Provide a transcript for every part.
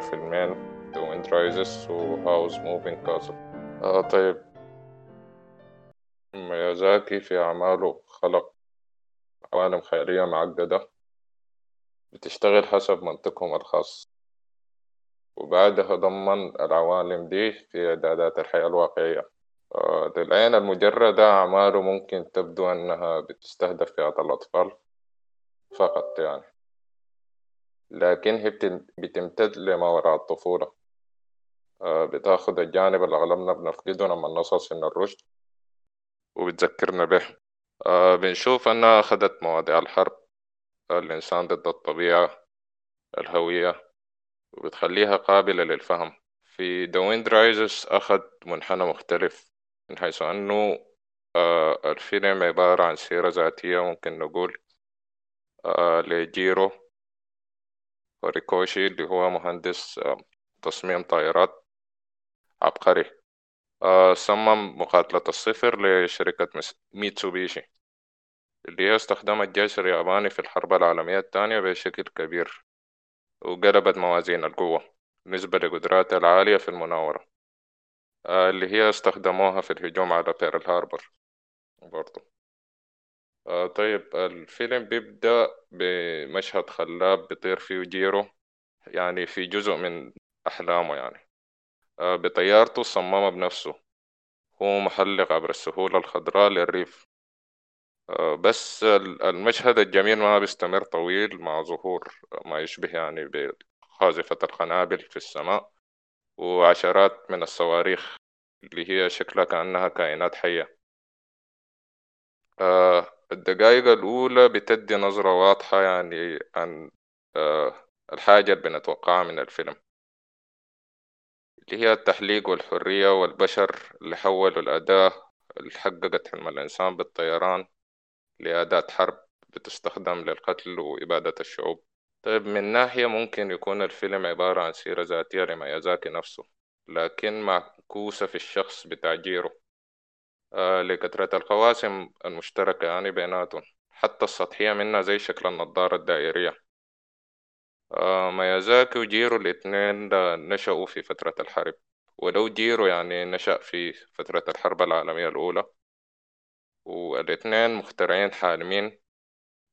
آه عندنا الفيلمين The Wind Rises و House Moving Castle آه طيب. ميازاكي في أعماله خلق عوالم خيالية معقدة بتشتغل حسب منطقهم الخاص. وبعدها ضمن العوالم دي في إعدادات الحياة الواقعية. آه، للعين المجردة أعماله ممكن تبدو أنها بتستهدف فئة الأطفال فقط يعني. لكن هي بتمتد لما وراء الطفولة. آه، بتاخد الجانب اللي أغلبنا بنفقده لما نصل سن الرشد وبتذكرنا به. آه، بنشوف أنها أخذت مواضيع الحرب. الإنسان ضد الطبيعة الهوية وبتخليها قابلة للفهم. في The Wind Rises أخذ منحنى مختلف من حيث أنه آه الفيلم عبارة عن سيرة ذاتية ممكن نقول آه لجيرو. هوريكوشي اللي هو مهندس آه تصميم طائرات عبقري. آه صمم مقاتلة الصفر لشركة ميتسوبيشي اللي هي استخدمت الجيش الياباني في الحرب العالمية الثانية بشكل كبير وقلبت موازين القوة بالنسبة لقدراتها العالية في المناورة آه اللي هي استخدموها في الهجوم على بيرل هاربر برضو. آه طيب الفيلم بيبدأ بمشهد خلاب بيطير فيه جيرو يعني في جزء من أحلامه يعني. آه بطيارته صممها بنفسه. هو محلق عبر السهولة الخضراء للريف. آه بس المشهد الجميل ما بيستمر طويل مع ظهور ما يشبه يعني بقاذفة القنابل في السماء وعشرات من الصواريخ اللي هي شكلها كأنها كائنات حية. آه الدقائق الأولى بتدي نظرة واضحة يعني عن آه الحاجة اللي بنتوقعها من الفيلم. اللي هي التحليق والحرية والبشر اللي حولوا الأداة اللي حققت حلم الإنسان بالطيران لأداة حرب بتستخدم للقتل وإبادة الشعوب. طيب من ناحية ممكن يكون الفيلم عبارة عن سيرة ذاتية لميازاكي نفسه لكن معكوسة في الشخص آه لكثرة القواسم المشتركة يعني بيناتهم. حتى السطحية منها زي شكل النظارة الدائرية. آه ميازاكي وجيرو الاتنين نشأوا في فترة الحرب. ولو جيرو يعني نشأ في فترة الحرب العالمية الأولى. والاتنين مخترعين حالمين.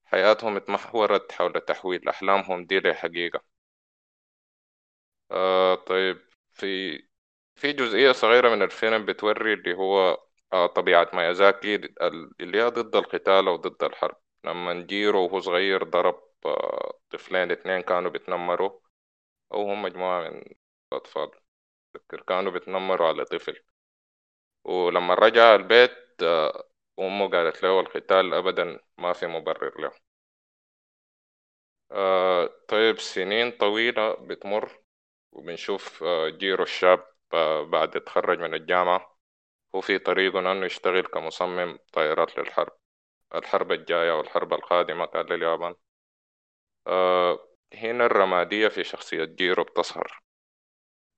حياتهم اتمحورت حول تحويل أحلامهم دي لحقيقة. آه طيب في في جزئية صغيرة من الفيلم بتوري اللي هو آه طبيعة ميازاكي اللي هي ضد القتال أو ضد الحرب. لما جيرو وهو صغير ضرب آه طفلين اتنين كانوا بيتنمروا أو هم مجموعة من الأطفال. كانوا بيتنمروا على طفل. ولما رجع البيت آه أمه قالت له القتال أبدا ما في مبرر له. آه طيب سنين طويلة بتمر وبنشوف آه جيرو الشاب آه بعد يتخرج من الجامعة. هو في طريقه أنه يشتغل كمصمم طائرات للحرب. الحرب الجاية والحرب القادمة كان لليابان آه هنا الرمادية في شخصية جيرو بتظهر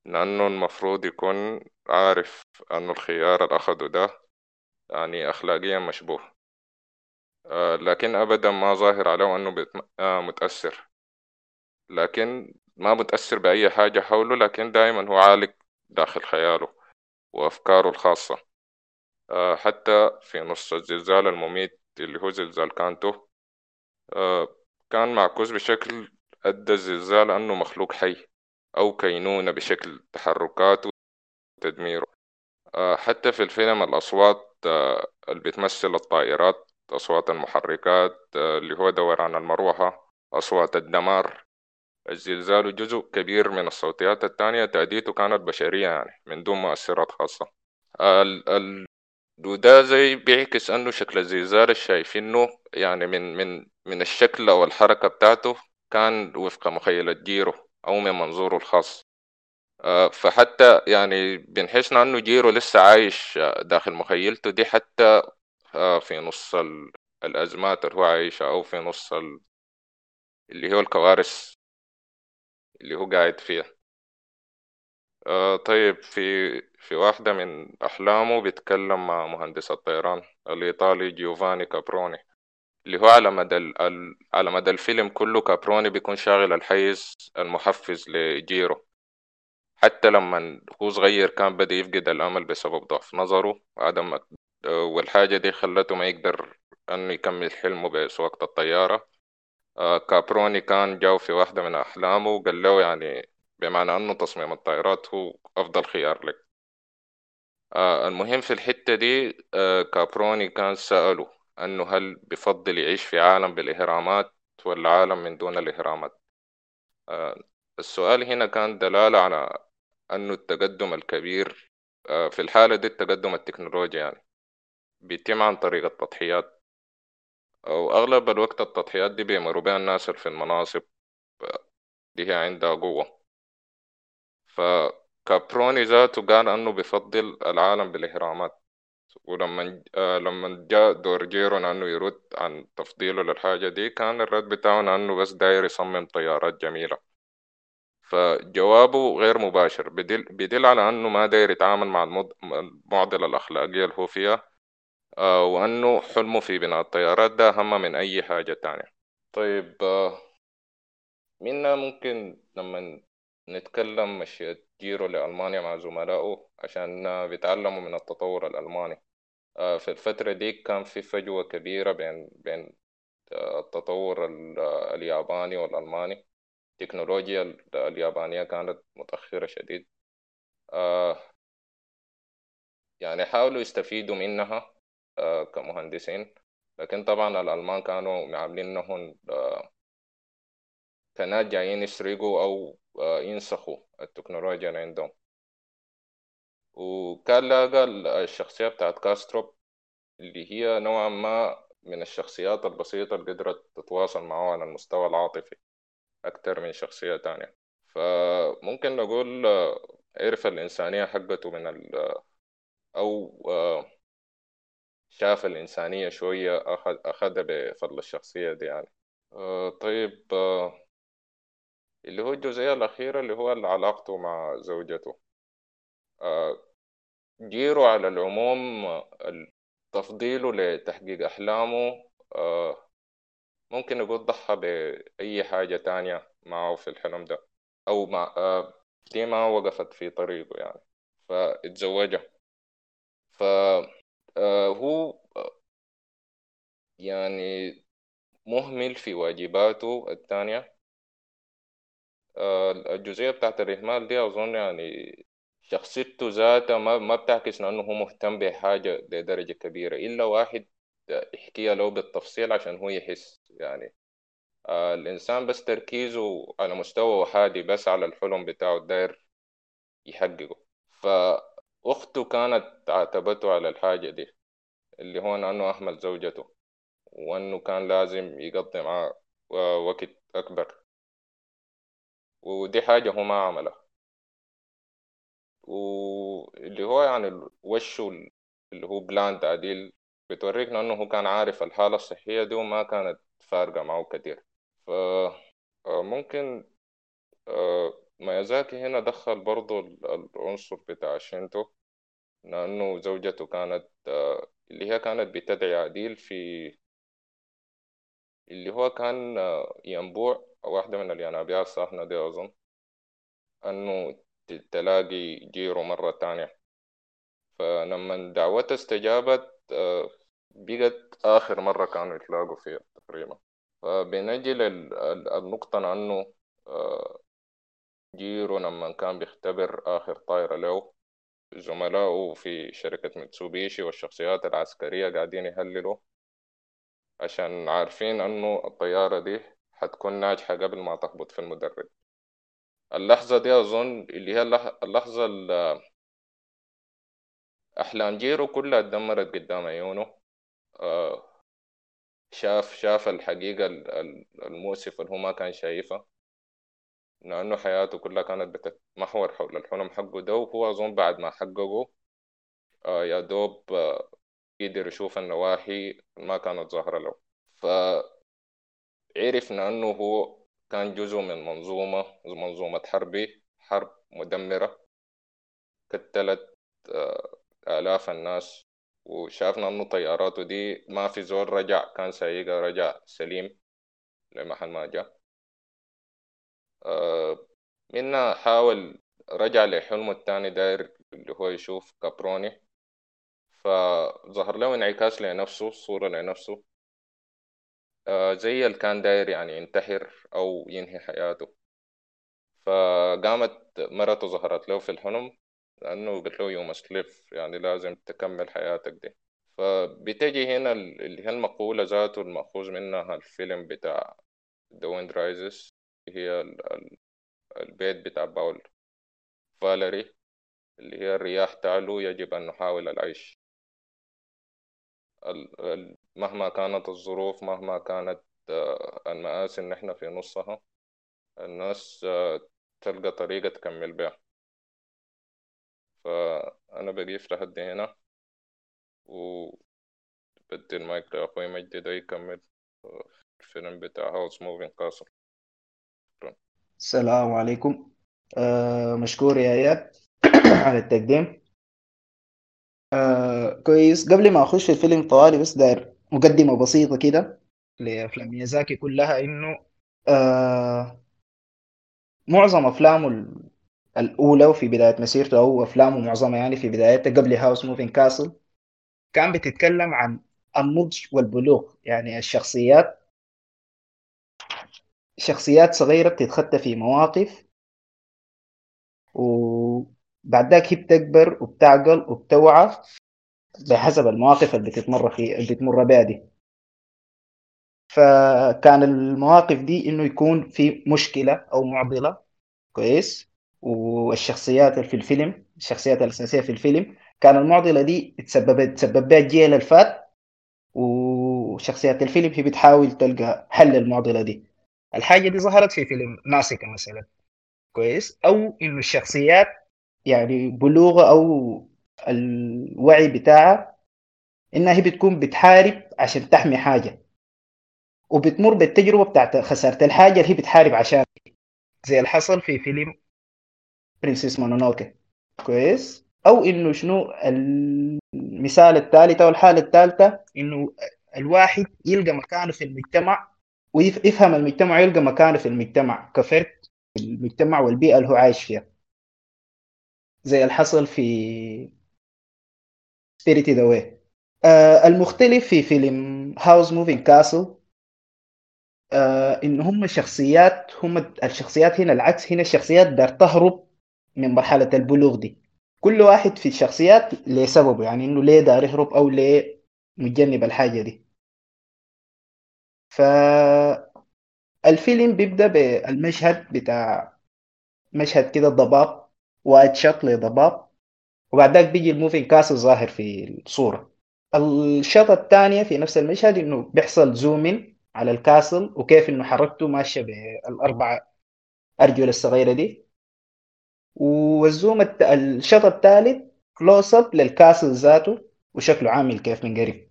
لأنه المفروض يكون عارف أنه الخيار اللي أخده ده يعني أخلاقيا مشبوه. آه لكن أبدا ما ظاهر عليه أنه آه متأثر. لكن ما متأثر بأي حاجة حوله لكن دائما هو عالق داخل خياله وأفكاره الخاصة. حتى في نص الزلزال المميت اللي هو زلزال كانتو آه كان معكوس بشكل أدى الزلزال أنه مخلوق حي أو كينونة بشكل تحركاته وتدميره. آه حتى في الفيلم الأصوات آه اللي بتمثل الطائرات أصوات المحركات آه اللي هو دوران المروحة أصوات الدمار الزلزال جزء كبير من الصوتيات التانية تأديته كانت بشرية يعني من دون مؤثرات خاصة. وده زي بيعكس أنه شكل الزلزال الشايفينه يعني من من من الشكل أو الحركة بتاعته كان وفق مخيلة جيرو أو من منظوره الخاص. فحتى يعني بنحسنا أنه جيرو لسه عايش داخل مخيلته دي حتى في نص الأزمات اللي هو عايشها أو في نص اللي هو الكوارث اللي هو قاعد فيها. آه طيب في في واحدة من أحلامه بيتكلم مع مهندس الطيران الإيطالي جيوفاني كابروني اللي هو على مدى على مدى الفيلم كله كابروني بيكون شاغل الحيز المحفز لجيرو. حتى لما هو صغير كان بدأ يفقد الأمل بسبب ضعف نظره وعدم والحاجة دي خلته ما يقدر أنه يكمل حلمه بسواقة الطيارة. آه، كابروني كان جاو في واحدة من أحلامه وقال له يعني بمعنى أنه تصميم الطائرات هو أفضل خيار لك. آه، المهم في الحتة دي آه، كابروني كان سأله أنه هل بفضل يعيش في عالم بالإهرامات ولا عالم من دون الإهرامات؟ السؤال هنا كان دلالة على أنه التقدم الكبير في الحالة دي التقدم التكنولوجي يعني بيتم عن طريق التضحيات. أو أغلب الوقت التضحيات دي بيمروا بها الناس في المناصب دي هي عندها قوة. فكابروني ذاته قال أنه بفضل العالم بالإهرامات. ولما آه لما جاء دور جيرون أنه يرد عن تفضيله للحاجة دي كان الرد بتاعه أنه بس داير يصمم طيارات جميلة. فجوابه غير مباشر. بدل, بدل على أنه ما داير يتعامل مع المعضلة الأخلاقية اللي هو فيها آه، وأنه حلمه في بناء الطيارات ده أهم من أي حاجة تانية. طيب آه، منا ممكن لما نتكلم مشيت جيرو لألمانيا مع زملائه عشان بيتعلموا من التطور الألماني. آه، في الفترة دي كان في فجوة كبيرة بين بين التطور الياباني والألماني. التكنولوجيا اليابانية كانت متأخرة شديد. يعني حاولوا يستفيدوا منها آه، كمهندسين. لكن طبعا الألمان كانوا عاملينهم آه، كناس جايين يسرقوا أو آه، ينسخوا التكنولوجيا اللي عندهم. وكان لقى الشخصية بتاعت كاستروب اللي هي نوعا ما من الشخصيات البسيطة اللي قدرت تتواصل معه على المستوى العاطفي أكتر من شخصية تانية. فممكن نقول عرف الإنسانية حقته من ال أو شاف الإنسانية شوية أخذ أخذها بفضل الشخصية دي يعني. طيب اللي هو الجزئية الأخيرة اللي هو علاقته مع زوجته. آه جيرو على العموم تفضيله لتحقيق أحلامه. آه ممكن نقول ضحى بأي حاجة تانية معه في الحلم ده. أو مع آه دي ما وقفت في طريقه يعني. فاتزوجها ف هو آه، يعني مهمل في واجباته الثانية الجزئية بتاعت الإهمال دي أظن يعني شخصيته ذاتها ما, ما بتعكس إنه هو مهتم بحاجة لدرجة كبيرة إلا واحد يحكيها له بالتفصيل عشان هو يحس يعني. الإنسان بس تركيزه على مستوى وحادي بس على الحلم بتاعه الداير يحققه. فأخته كانت عاتبته على الحاجة دي اللي هو أنه أهمل زوجته وأنه كان لازم يقضي معاه وقت أكبر. ودي حاجة هو ما عملها. واللي هو يعني وشه اللي هو بلان تعديل بتوريكنا إنه هو كان عارف الحالة الصحية دي وما كانت فارقة معه كتير. فممكن آه، آه، ميازاكي هنا دخل برضو العنصر بتاع شينتو لأنه زوجته كانت آه، اللي هي كانت بتدعي عديل في اللي هو كان ينبوع واحدة من الينابيع الصاحنة دي أظن أنه تلاقي جيرو مرة تانية. فلما دعوتها استجابت بقت آخر مرة كانوا يتلاقوا فيها تقريبا. فبنجي للنقطة أنه جيرو لما كان بيختبر آخر طائرة له زملائه في شركة متسوبيشي والشخصيات العسكرية قاعدين يهللوا. عشان عارفين أنه الطيارة دي حتكون ناجحة قبل ما تهبط في المدرج اللحظة دي أظن اللي هي اللحظة اللي أحلام جيرو كلها اتدمرت قدام عيونه. آه، شاف شاف الحقيقة المؤسفة اللي هو ما كان شايفها لأنه حياته كلها كانت بتتمحور حول الحلم حقه ده وهو أظن بعد ما حققه آه يا دوب آه قدر يشوف النواحي ما كانت ظاهرة له. فعرفنا أنه هو كان جزء من منظومة منظومة حربي حرب مدمرة قتلت آه آلاف الناس. وشافنا إنه طياراته دي ما في زول رجع كان سايقها رجع سليم لمحل ما جاء. آه منا حاول رجع لحلمه التاني داير اللي هو يشوف كابروني. فظهر له انعكاس لنفسه صورة لنفسه. آه زي اللي كان داير يعني ينتحر أو ينهي حياته. فقامت مرته ظهرت له في الحلم لأنه قلت له يو must live يعني لازم تكمل حياتك دي. فبتجي هنا اللي هي المقولة ذاته المأخوذ منها الفيلم بتاع The Wind Rises هي البيت بتاع باول فاليري اللي هي الرياح تعلو يجب أن نحاول العيش. مهما كانت الظروف مهما كانت آه، المآسي إن إحنا في نصها الناس آه، تلقى طريقة تكمل بها فأنا بقيف لحد هنا وبدي المايك لأخوي مجدي ده يكمل آه، الفيلم بتاع هاوس موفين كاسل السلام عليكم. آه مشكور يا إياد على التقديم. آه كويس. قبل ما أخش في الفيلم طوالي بس داير مقدمة بسيطة كده لأفلام ميازاكي كلها إنه آه معظم أفلامه الأولى وفي بداية مسيرته أو أفلامه معظمها يعني في بدايتها قبل هاوس موفين كاسل كان بتتكلم عن النضج والبلوغ. يعني الشخصيات شخصيات صغيرة بتتخطى في مواقف وبعد ذاك هي بتكبر وبتعقل وبتوعى بحسب المواقف اللي بتتمر في بتمر بها دي. فكان المواقف دي إنه يكون في مشكلة أو معضلة كويس؟ والشخصيات في الفيلم الشخصيات الأساسية في الفيلم كان المعضلة دي تسببت تسبب بها الجيل الفات وشخصيات الفيلم هي بتحاول تلقى حل المعضلة دي. الحاجة دي ظهرت في فيلم ناسكا مثلا كويس؟ أو إنه الشخصيات يعني بلوغها أو الوعي بتاعها إنها هي بتكون بتحارب عشان تحمي حاجة. وبتمر بالتجربة بتاعت خسارة الحاجة اللي هي بتحارب عشان زي اللي حصل في فيلم Princess Mononoke. كويس؟ أو إنه شنو المثال الثالث أو الحالة الثالثة إنه الواحد يلقى مكانه في المجتمع ويفهم المجتمع ويلقى مكانه في المجتمع. كفرد المجتمع والبيئة اللي هو عايش فيها. زي اللي حصل في Spirited Away المختلف في فيلم Howl's Moving Castle إن هم شخصيات هم الشخصيات هنا العكس هنا الشخصيات دار تهرب من مرحلة البلوغ دي. كل واحد في الشخصيات لسببه يعني إنه ليه دار يهرب أو ليه متجنب الحاجة دي. ف الفيلم بيبدأ بالمشهد بتاع مشهد كده ضباب wide shot لضباب وبعد ذاك بيجي ال moving castle ظاهر في الصورة. ال shot الثانية في نفس المشهد إنه بيحصل zoom in على ال castle وكيف إنه حركته ماشية بالأربع أرجل الصغيرة دي. وال zoom الت... ال shot الثالث close up لل castle ذاته وشكله عامل كيف من قريب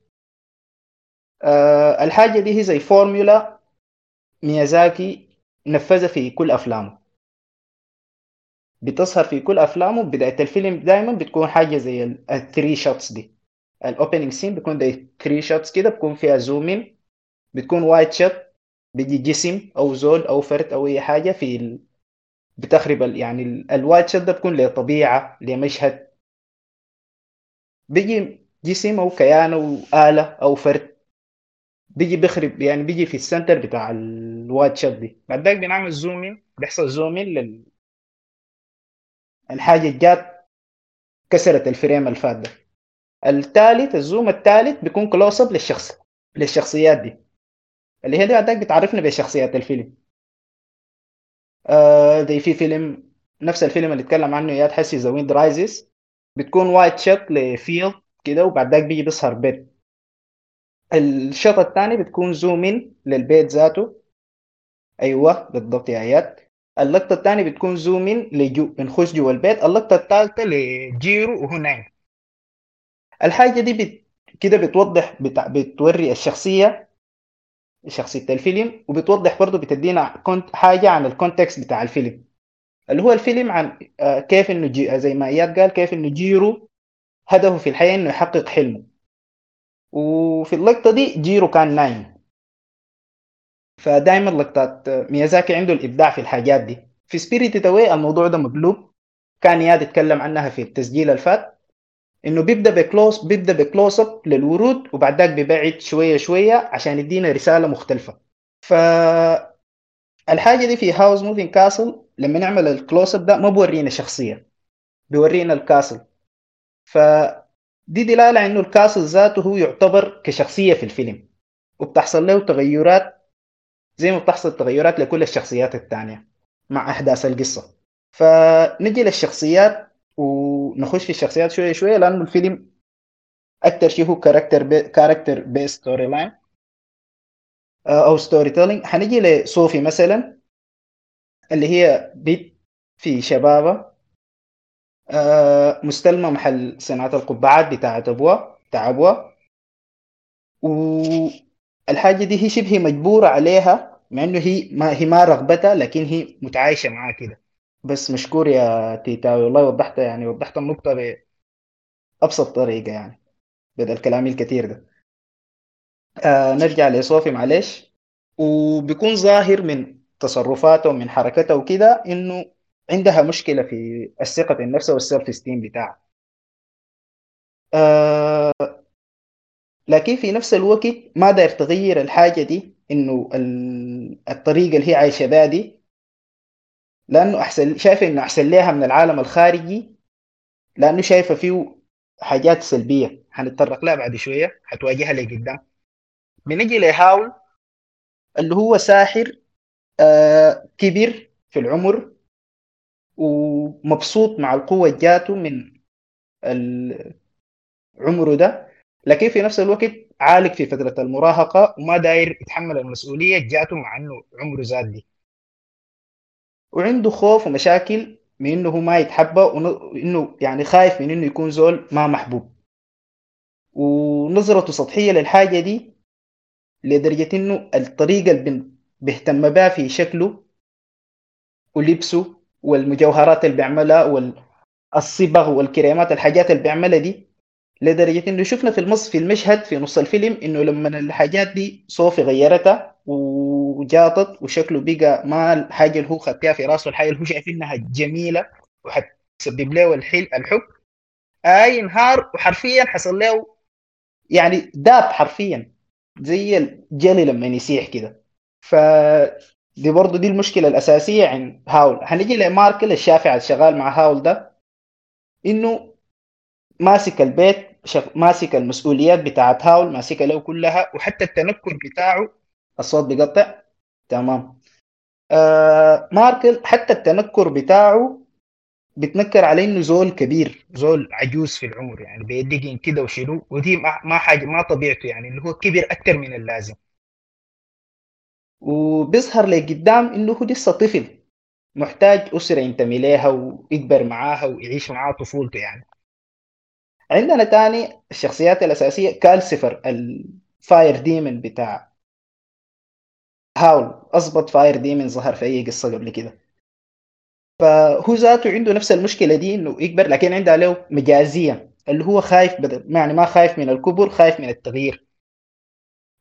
أه الحاجة دي هي زي فورمولا ميازاكي نفذها في كل أفلامه. بتظهر في كل أفلامه بداية الفيلم دائما بتكون حاجة زي ال three shots دي. ال opening scene بيكون زي three shots كده بكون فيها zoom in بتكون wide shot بيجي جسم أو زول أو فرد أو أي حاجة في ال... بتخرب يعني ال wide shot ده بيكون لطبيعة لمشهد. بيجي جسم أو كيان أو آلة أو فرد. بيجي بيخرب يعني بيجي في ال center بتاع ال wide shot دي. بعد ذاك بنعمل zoom in بيحصل zoom in لل الحاجة جات كسرت ال frame الفات ده. الثالث ال zoom الثالث بيكون close up للشخص للشخصيات دي. اللي هي دي بعد ذاك بتعرفنا بشخصيات الفيلم. آه في فيلم نفس الفيلم اللي اتكلم عنه إياد حسي The Wind Rises بتكون wide shot ل field كده وبعد ذاك بيجي بيظهر بيت. ال shot الثاني بتكون zoom in للبيت ذاته. أيوه بالضبط يا إياد. اللقطة الثانية بتكون zoom in لجو بنخش جوا البيت. اللقطة الثالثة لجيرو وهو نايم. الحاجة دي بت... كده بتوضح بت... بتوري الشخصية شخصية الفيلم وبتوضح برضه بتدينا cont... حاجة عن ال context بتاع الفيلم. اللي هو الفيلم عن كيف إنه جي... زي ما إياد قال كيف إنه جيرو هدفه في الحياة إنه يحقق حلمه. وفي اللقطة دي جيرو كان نايم. فدائما لقطات ميازاكي عنده الإبداع في الحاجات دي. في Spirited Away الموضوع ده مقلوب. كان إياد يتكلم عنها في التسجيل الفات إنه بيبدأ ب close بيبدأ ب close up للورود وبعد ذاك بيبعد شوية شوية عشان يدينا رسالة مختلفة. ف الحاجة دي في Howl's Moving Castle لما نعمل ال close up ده ما بورينا شخصيه بيورينا ال castle ف دي دلالة إنه ال castle ذاته هو يعتبر كشخصية في الفيلم وبتحصل له تغيرات زي ما بتحصل تغيرات لكل الشخصيات الثانية مع أحداث القصة. فنجي للشخصيات ونخش في الشخصيات شوية شوية لأنه الفيلم أكثر شيء هو character بي character based story line أو story telling حنجي لصوفي مثلا اللي هي بت في شبابها آه، مستلمة محل صناعة القبعات بتاعة أبوها بتاع أبوها. والحاجة دي هي شبه مجبورة عليها مع إنه هي ما هي ما رغبتها لكن هي متعايشة معاه كده. بس مشكور يا تيتاوي والله وضحت يعني وضحت النقطة بأبسط طريقة يعني بدل كلامي الكثير ده. آه نرجع لصوفي معلش. وبيكون ظاهر من تصرفاته ومن حركته وكده إنه عندها مشكلة في الثقة النفس وال self esteem بتاعها. آه لكن في نفس الوقت ما داير تغير الحاجة دي إنه الطريقة اللي هي عايشة بها دي. لأنه أحسن شايفه إنه أحسن لها من العالم الخارجي. لأنه شايفة فيه حاجات سلبية. حنتطرق لها بعد شوية. حتواجهها لقدام بنجي لهاول اللي هو ساحر آه كبير في العمر ومبسوط مع القوة جاته من عمره ده. لكن في نفس الوقت عالق في فترة المراهقة وما داير يتحمل المسؤولية جاته مع انه عمره زاد دي. وعنده خوف ومشاكل من إنه ما يتحبى وانه يعني خايف من إنه يكون زول ما محبوب. ونظرته سطحية للحاجة دي لدرجة إنه الطريقة اللي بيهتم بها في شكله ولبسه والمجوهرات اللي بيعملها والصبغ والكريمات الحاجات اللي بيعملها دي لدرجة إنه شفنا في المص في المشهد في نص الفيلم إنه لما الحاجات دي صوفي غيرتها وجاطت وشكله بقى ما الحاجة اللي هو خدتها في راسه الحاجة اللي هو شايف إنها جميلة وحتسبب له الحل الحب. آي نهار وحرفيا حصل له يعني داب حرفيا زي الجلي لما يسيح كده. ف دي برضه دي المشكلة الأساسية عند هاول. هنيجي لماركل الشافع الشغال مع هاول ده إنه ماسك البيت ماسك المسؤوليات بتاعت هاول ماسكها له كلها وحتى التنكر بتاعه الصوت بيقطع. تمام. آه ماركل حتى التنكر بتاعه بتنكر عليه إنه زول كبير زول عجوز في العمر يعني بيدقن كده وشنو؟ ودي ما حاجة ما طبيعته يعني اللي هو كبر أكثر من اللازم. وبيظهر لقدام إنه هو لسه طفل محتاج أسرة ينتمي لها ويكبر معاها ويعيش معاها طفولته يعني. عندنا تاني الشخصيات الأساسية كالسيفر الفاير ديمن بتاع هاول. اضبط فاير ديمن ظهر في أي قصة قبل كده. فهو ذاته عنده نفس المشكلة دي إنه يكبر لكن عنده له مجازية اللي هو خايف بدل يعني ما خايف من الكبر خايف من التغيير.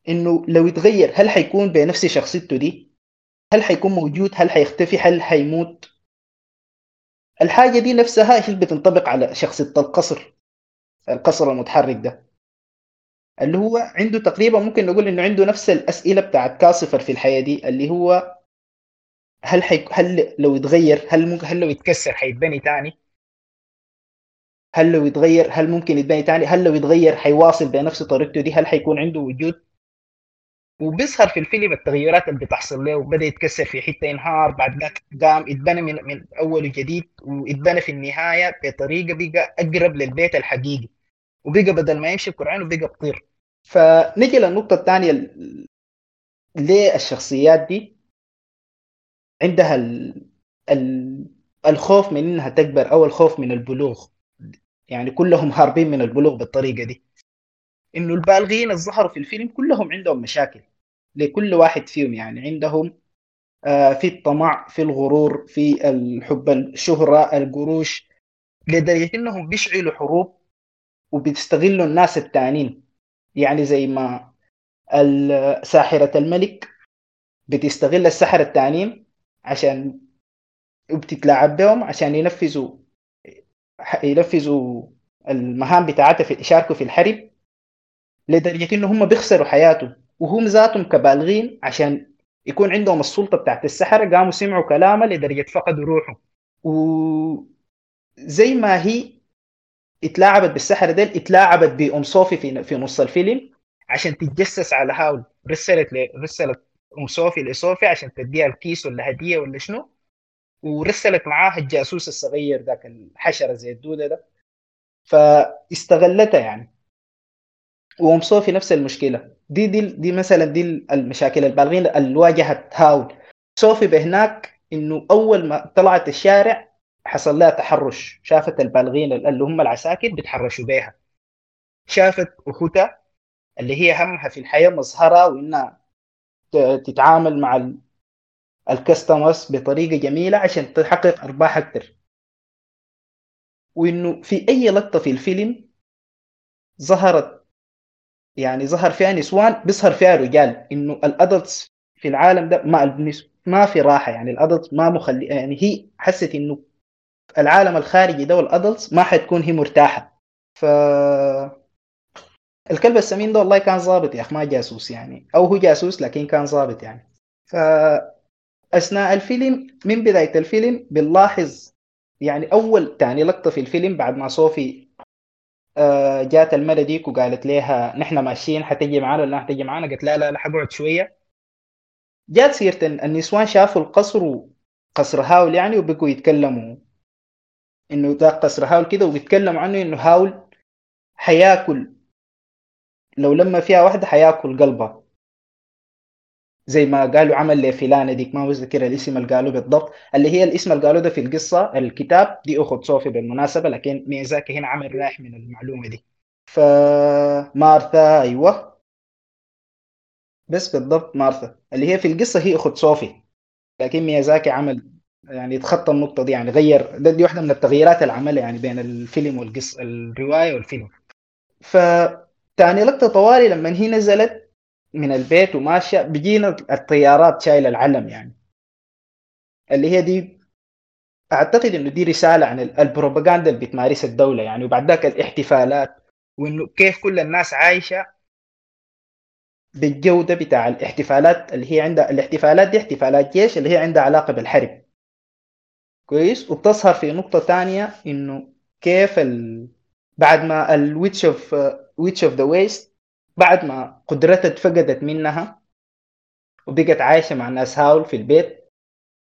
إنه لو يتغير هل حيكون بنفس شخصيته دي؟ هل حيكون موجود؟ هل حيختفي؟ هل حيموت؟ الحاجة دي نفسها هي بتنطبق على شخصية القصر. القصر المتحرك ده. اللي هو عنده تقريبا ممكن نقول إنه عنده نفس الأسئلة بتاعت كاسفر في الحياة دي اللي هو هل حي... هل لو يتغير هل ممكن هل لو يتكسر حيتبني تاني؟ هل لو يتغير هل ممكن يتبني تاني؟ هل لو يتغير حيواصل بنفس طريقته دي هل حيكون عنده وجود؟ وبيظهر في الفيلم التغيرات اللي بتحصل له وبدأ يتكسر في حتة ينهار بعد ذاك قام اتبنى من من أول وجديد واتبنى في النهاية بطريقة بقى أقرب للبيت الحقيقي. وبقى بدل ما يمشي بقرعين وبقى بطير. فنجي للنقطة الثانية ليه الشخصيات دي. عندها ال... ال... الخوف من إنها تكبر أو الخوف من البلوغ. يعني كلهم هاربين من البلوغ بالطريقة دي. إنه البالغين اللي ظهروا في الفيلم كلهم عندهم مشاكل. لكل واحد فيهم يعني عندهم آه في الطمع في الغرور في الحب الشهرة القروش. لدرجة إنهم بيشعلوا حروب. وبيستغلوا الناس التانيين. يعني زي ما ساحرة الملك بتستغل السحرة التانيين عشان وبتتلاعب بهم عشان ينفذوا ينفذوا المهام بتاعتها في يشاركوا في الحرب لدرجة إنه هم بيخسروا حياتهم وهم ذاتهم كبالغين عشان يكون عندهم السلطة بتاعت السحرة قاموا سمعوا كلامها لدرجة فقدوا روحهم. وزي ما هي اتلاعبت بالسحرة ديل اتلاعبت بأم صوفي في, في نص الفيلم عشان تتجسس على هاول رسلت رسلت أم صوفي لصوفي عشان تديها الكيس ولا هدية ولا شنو. ورسلت معاها الجاسوس الصغير ذاك الحشرة زي الدودة ده. فاستغلتها يعني. وأم صوفي نفس المشكلة. دي دي دي مثلا دي المشاكل البالغين اللي واجهت هاول صوفي بهناك إنه أول ما طلعت الشارع حصل لها تحرش. شافت البالغين اللي هم العساكر بيتحرشوا بيها. شافت أخوتها اللي هي همها في الحياة مظهرها وإنها تتعامل مع الكاستمرز بطريقة جميلة عشان تحقق أرباح أكثر وإنه في أي لقطة في الفيلم ظهرت يعني ظهر فيها نسوان بيظهر فيها رجال. إنه الأدلتس في العالم ده ما ما في راحة. يعني الأدلتس ما مخلي يعني هي حست إنه العالم الخارجي ده والادلتس ما حتكون هي مرتاحة. ف الكلب السمين ده والله كان ظابط يا اخ ما جاسوس يعني. أو هو جاسوس لكن كان ظابط يعني. ف أثناء الفيلم من بداية الفيلم بنلاحظ يعني أول تاني لقطة في الفيلم بعد ما صوفي آه، جات المرة ديك وقالت لها نحن ماشيين حتجي معانا ولا حتجي معانا؟ قالت لا لا لا حقعد شوية. جات سيرة النسوان شافوا القصر قصر هاول يعني وبقوا يتكلموا. إنه ده قصر هاول كده وبيتكلموا عنه إنه هاول حياكل لو لما فيها واحدة حياكل قلبها. زي ما قالوا عمل لفلانة ديك ما بذكر الاسم اللي قالوا بالضبط. اللي هي الاسم اللي قالوا ده في القصة الكتاب دي أخت صوفي بالمناسبة لكن ميزاكي هنا عمل رايح من المعلومة دي. فمارثا أيوة. بس بالضبط مارثا. اللي هي في القصة هي أخت صوفي لكن ميازاكي عمل يعني يتخطى النقطة دي يعني غير دي واحدة من التغييرات اللي عملها يعني بين الفيلم والقصة الرواية والفيلم. ف تاني لقطة طوالي لما هي نزلت من البيت وماشية بيجينا الطيارات شايلة العلم يعني. اللي هي دي أعتقد إنه دي رسالة عن البروباغندا اللي بتمارسها الدولة يعني وبعد ذاك الاحتفالات وإنه كيف كل الناس عايشة بالجو ده بتاع الاحتفالات اللي هي عندها الاحتفالات دي احتفالات جيش اللي هي عندها علاقة بالحرب. كويس. وبتظهر في نقطة تانية إنه كيف ال... بعد ما ال witch of Witch of the Waste بعد ما قدرتها اتفقدت منها وبقت عايشة مع ناس هاول في البيت.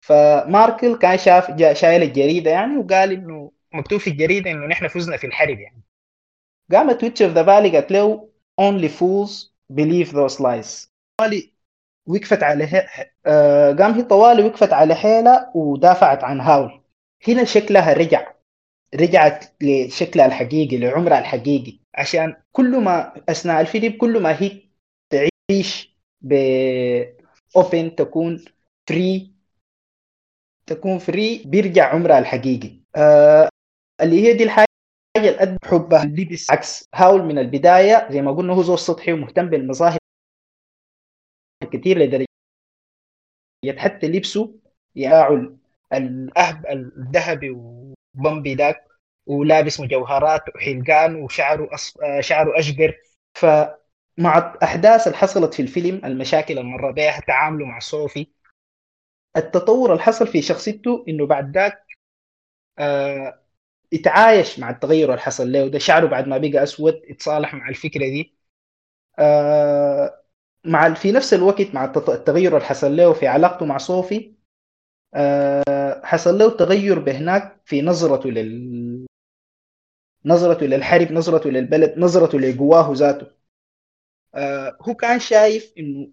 فماركل كان شاف شايل الجريدة يعني وقال إنه مكتوب في الجريدة إنه نحن فزنا في الحرب يعني. قامت witch of the valley قالت له only fools believe those lies. وقفت على قام هي طوالي وقفت على حيلها ودافعت عن هاول. هنا شكلها رجع. رجعت لشكلها الحقيقي لعمرها الحقيقي. عشان كل ما أثناء الفيلم كل ما هي تعيش ب open تكون free تكون free بيرجع عمرها الحقيقي. آه اللي هي دي الحاجة اللي حبها اللبس عكس هاول من البداية زي ما قلنا هو زول سطحي ومهتم بالمظاهر كثير لدرجة حتى لبسه ياعل الأهب الذهبي وبمبي ذاك ولابس مجوهرات وحلقان وشعره أص... شعره أشقر. فمع الأحداث اللي حصلت في الفيلم المشاكل اللي مر بها تعامله مع صوفي التطور اللي حصل في شخصيته إنه بعد ذاك آه يتعايش مع التغير اللي حصل له ده. شعره بعد ما بقى أسود يتصالح مع الفكرة دي. آه مع في نفس الوقت مع التغير اللي حصل له في علاقته مع صوفي آه حصل له تغير بهناك في نظرته لل نظرته للحرب نظرته للبلد نظرته لقواه ذاته. آه هو كان شايف إنه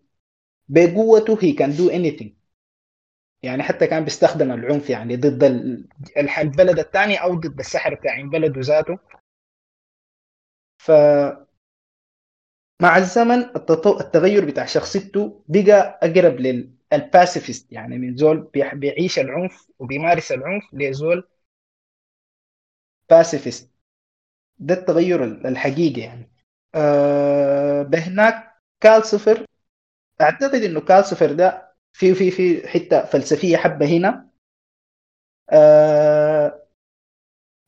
بقوته هي كان do anything. يعني حتى كان بيستخدم العنف يعني ضد البلد الثاني أو ضد السحر بتاع بلده ذاته. ف مع الزمن التغير بتاع شخصيته بقى أقرب لل pacifist يعني من زول بيعيش العنف وبيمارس العنف لزول pacifist ده التغير الحقيقي يعني. آه بهناك كالسفر أعتقد إنه كالسفر ده في في في حتة فلسفية حبة هنا. آه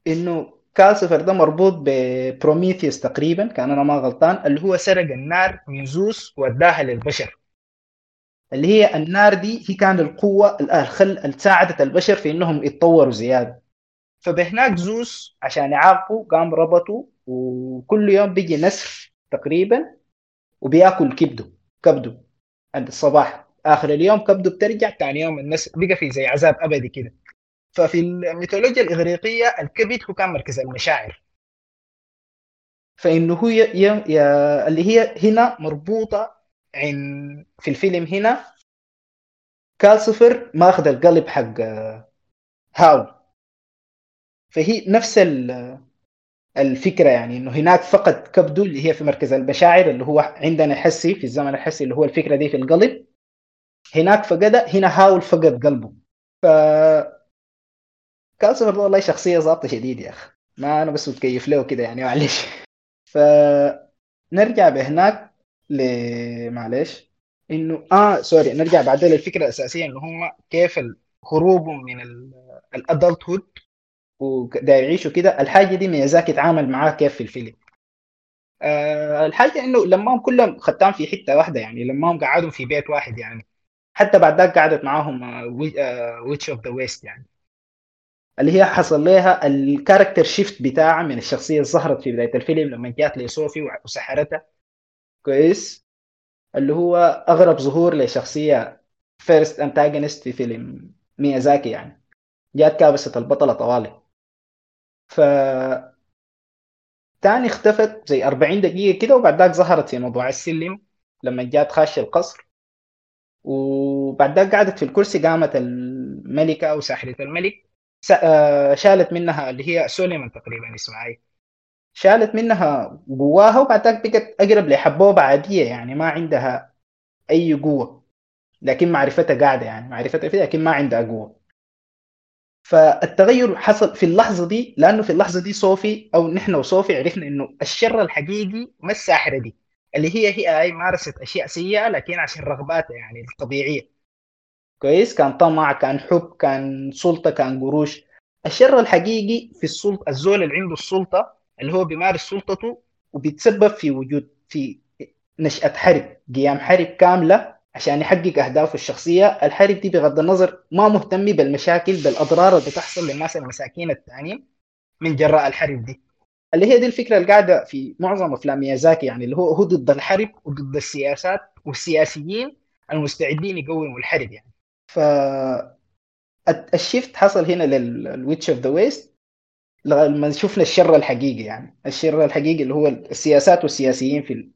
إنه كالسفر ده مربوط ببروميثيوس تقريبا كان أنا ما غلطان اللي هو سرق النار من زوس واداها للبشر. اللي هي النار دي هي كان القوة الخل اللي ساعدت البشر في إنهم يتطوروا زيادة. فبهناك زوس عشان يعاقبه قام ربطه وكل يوم بيجي نسر تقريبا وبيأكل كبده كبده عند الصباح. آخر اليوم كبده بترجع ثاني يوم النسر بقى في زي عذاب أبدي كده. ففي الميثولوجيا الإغريقية الكبد هو كان مركز المشاعر. فإنه هو ي... ي... اللي هي هنا مربوطة عن في الفيلم هنا. كالسفر ماخذ القلب حق هاو. فهي نفس الفكرة يعني إنه هناك فقد كبده اللي هي في مركز المشاعر اللي هو عندنا حسي في الزمن الحسي اللي هو الفكرة دي في القلب. هناك فقدها هنا هاول فقد قلبه. ف كالسفر والله شخصية ظابطة شديد يا أخي. ما أنا بس متكيف له كده يعني معلش فنرجع بهناك ل معلش إنه آه sorry نرجع بعدين للفكرة الأساسية إنه هم كيف هروبهم من ال adulthood ودا يعيشوا كده. الحاجة دي ميازاكي اتعامل معاها كيف في الفيلم. آه الحاجة إنه لما هم كلهم ختاهم في حتة واحدة يعني لما هم قعدوا في بيت واحد يعني. حتى بعد ذاك قعدت معاهم Witch of the Waste يعني. اللي هي حصل لها ال character shift بتاعها من الشخصية اللي ظهرت في بداية الفيلم لما جات لصوفي وسحرتها. كويس. اللي هو أغرب ظهور لشخصية first antagonist في فيلم ميازاكي يعني. جات كابسه البطلة طوالي. ف تاني اختفت زي 40 دقيقة كده وبعد ذاك ظهرت في موضوع السلم لما جات خاش القصر. وبعد ذاك قعدت في الكرسي قامت الملكة أو ساحرة الملك. شالت منها اللي هي سوليمان تقريبا اسمها اي شالت منها قواها وبعد بقت أقرب لحبوبة عادية يعني ما عندها أي قوة. لكن معرفتها قاعدة يعني معرفتها فيها لكن ما عندها قوة. فالتغير حصل في اللحظة دي لأنه في اللحظة دي صوفي أو نحن وصوفي عرفنا إنه الشر الحقيقي ما الساحرة دي. اللي هي هي أي مارست أشياء سيئة لكن عشان رغباتها يعني الطبيعية. كويس؟ كان طمع كان حب كان سلطة كان قروش. الشر الحقيقي في السلطة الزول اللي عنده السلطة اللي هو بيمارس سلطته وبيتسبب في وجود في نشأة حرب قيام حرب كاملة عشان يحقق أهدافه الشخصية. الحرب دي بغض النظر ما مهتم بالمشاكل بالأضرار اللي بتحصل للناس المساكين الثانيين من جراء الحرب دي. اللي هي دي الفكرة اللي قاعدة في معظم أفلام ميازاكي يعني اللي هو هو ضد الحرب وضد السياسات والسياسيين المستعدين يقوموا الحرب يعني. ف ال shift حصل هنا لل Witch of the Waste لما شفنا الشر الحقيقي يعني. الشر الحقيقي اللي هو السياسات والسياسيين في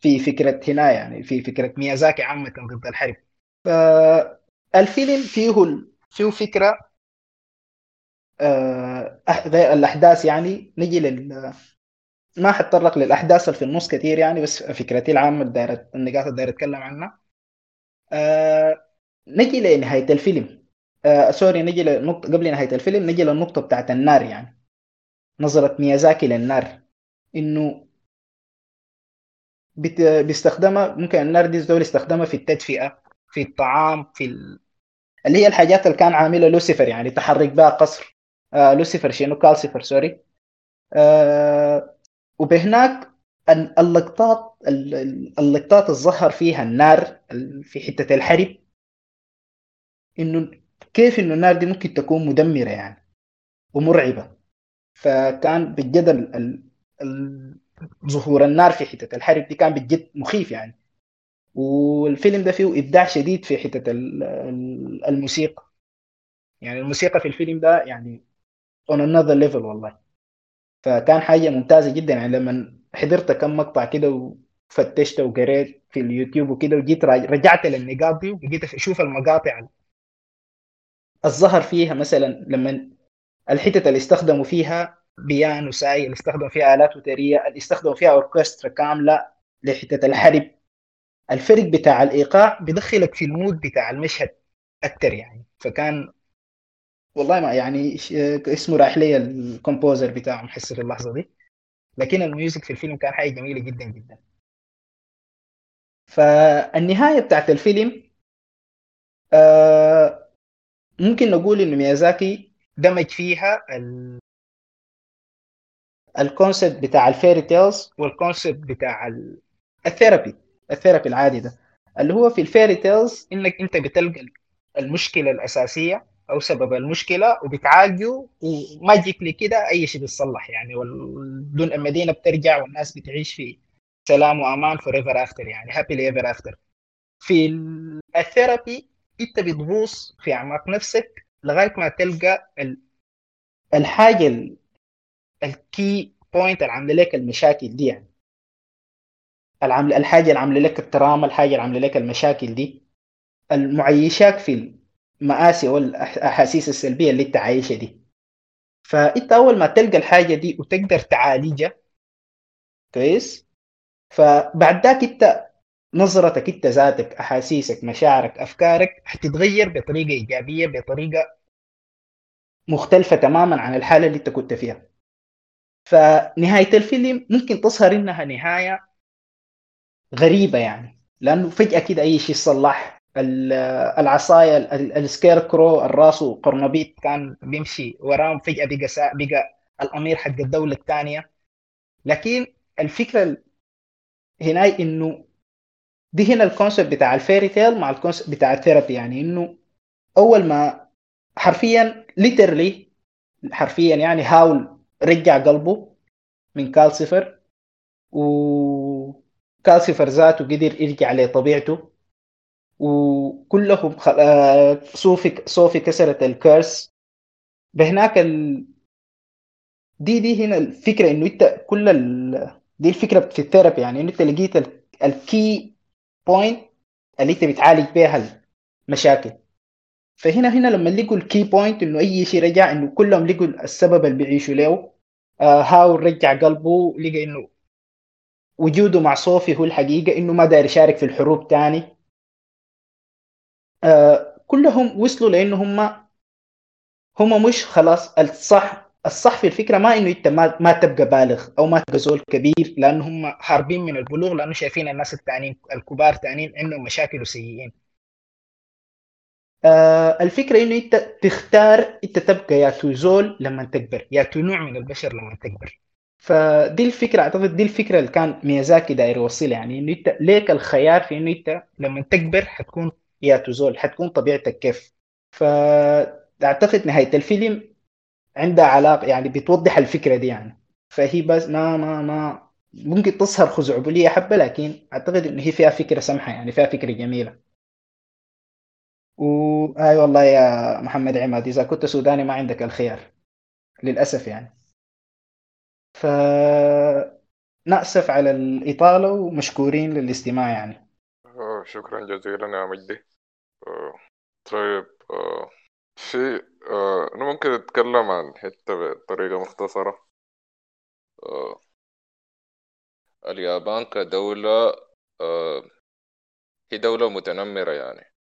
في فكرة هنا يعني في فكرة ميازاكي عامة ضد الحرب. فالفيلم فيه فيه فكرة آه غير الأحداث يعني. نجي لل ما حتطرق للأحداث اللي في النص كثير يعني بس فكرتي العامة الدائره النقاط اللي داير أتكلم عنها. آه نجي لنهاية الفيلم. آه sorry نجي لنقطة قبل نهاية الفيلم نجي للنقطة بتاعت النار يعني. نظرة ميازاكي للنار. إنه بيستخدمها ممكن النار دي الزول يستخدمها في التدفئة في الطعام في ال... اللي هي الحاجات اللي كان عاملها لوسيفر يعني تحرك بها قصر. آه لوسيفر شنو؟ كالسيفر sorry. آه وبهناك اللقطات اللقطات الظهر فيها النار في حتة الحرب. إنه كيف إنه النار دي ممكن تكون مدمرة يعني ومرعبة. فكان بجد ال... ال... ظهور النار في حتة الحرب دي كان بجد مخيف يعني. والفيلم ده فيه إبداع شديد في حتة الموسيقى. يعني الموسيقى في الفيلم ده يعني on another level والله. فكان حاجة ممتازة جدا يعني. لما حضرت كم مقطع كده وفتشت وقريت في اليوتيوب وكده وجيت رجعت للنقاط دي وجيت أشوف المقاطع الظهر فيها مثلا لما الحتت اللي استخدموا فيها بيانو ساي اللي استخدم فيها آلات وترية اللي استخدم فيها أوركسترا كاملة لحتة الحرب. الفرق بتاع الإيقاع بدخلك في ال mood بتاع المشهد أكتر يعني. فكان والله ما يعني اسمه رايح لي ال composer هسي في اللحظة دي. لكن ال music في الفيلم كان حاجة جميلة جدا جدا. فالنهاية بتاعت الفيلم آه ممكن نقول انه ميازاكي دمج فيها ال concept بتاع ال fairy tales وال concept بتاع ال therapy ال therapy العادي ده. اللي هو في ال fairy tales إنك أنت بتلقى المشكلة الأساسية أو سبب المشكلة وبتعالجه و magically كده أي شيء بيتصلح يعني. بدون المدينة بترجع والناس بتعيش في سلام وأمان forever after يعني happy ever after في ال therapy انت بتغوص في اعماق نفسك لغاية ما تلقى الحاجة ال key point اللي عاملة لك المشاكل دي يعني. الحاجة اللي عاملة لك ال trauma الحاجة اللي عاملة لك المشاكل دي. المعيشاك في المآسي والاحاسيس السلبية اللي أنت عايشها دي. فأنت أول ما تلقى الحاجة دي وتقدر تعالجها كويس؟ فبعد ذاك أنت نظرتك انت ذاتك أحاسيسك مشاعرك أفكارك حتتغير بطريقة إيجابية بطريقة مختلفة تماما عن الحالة اللي انت كنت فيها فنهاية الفيلم ممكن تظهر إنها نهاية غريبة يعني لأنه فجأة كده أي شيء صلح العصاية ال scarecrow الراسو قرنبيط كان بيمشي وراه فجأة بقى. بقى الأمير حق الدولة الثانية لكن الفكرة هنا إنه دي هنا ال concept بتاع ال fairy tale مع ال concept بتاع ال therapy يعني إنه أول ما حرفيا literally حرفيا يعني هاول رجع قلبه من كالسيفر وكالسيفر ذاته قدر يرجع لطبيعته وكلهم خل... آه، صوفي صوفي كسرت ال curse بهناك ال... دي دي هنا الفكرة إنه أنت كل ال... دي الفكرة في ال therapy يعني أنت لقيت ال key point اللي انت بتعالج بها المشاكل. فهنا هنا لما لقوا ال key point انه اي شيء رجع انه كلهم لقوا السبب اللي بيعيشوا له آه هاول رجع قلبه لقى انه وجوده مع صوفي هو الحقيقة انه ما داير يشارك في الحروب تاني. آه كلهم وصلوا لأنه هم هم مش خلاص الصح الصح في الفكرة ما إنه انت ما, ما تبقى بالغ أو ما تبقى زول كبير لأن هم هاربين من البلوغ لأنه شايفين الناس التانيين الكبار تانيين عندهم مشاكل وسيئين. آه الفكرة إنه أنت تختار أنت تبقى يا تو زول لما تكبر يا تو نوع من البشر لما تكبر. فدي الفكرة أعتقد دي الفكرة اللي كان ميازاكي داير يوصلها. يعني إنه أنت ليك الخيار في إنه أنت لما تكبر حتكون يا تو زول حتكون طبيعتك كيف. فأعتقد نهاية الفيلم عندها علاقة يعني بتوضح الفكرة دي يعني. فهي بس ما ما ما ممكن تظهر خزعبليه حبة لكن أعتقد انه هي فيها فكرة سمحة يعني فيها فكرة جميلة. واي والله يا محمد عماد إذا كنت سوداني ما عندك الخيار للأسف يعني. ف نأسف على الإطالة ومشكورين للاستماع يعني. آه، شكرا جزيلا يا مجدي. آه، طيب آه، في أنا ممكن أتكلم عن حتة بطريقة مختصرة. اليابان كدولة هي دولة متنمرة يعني.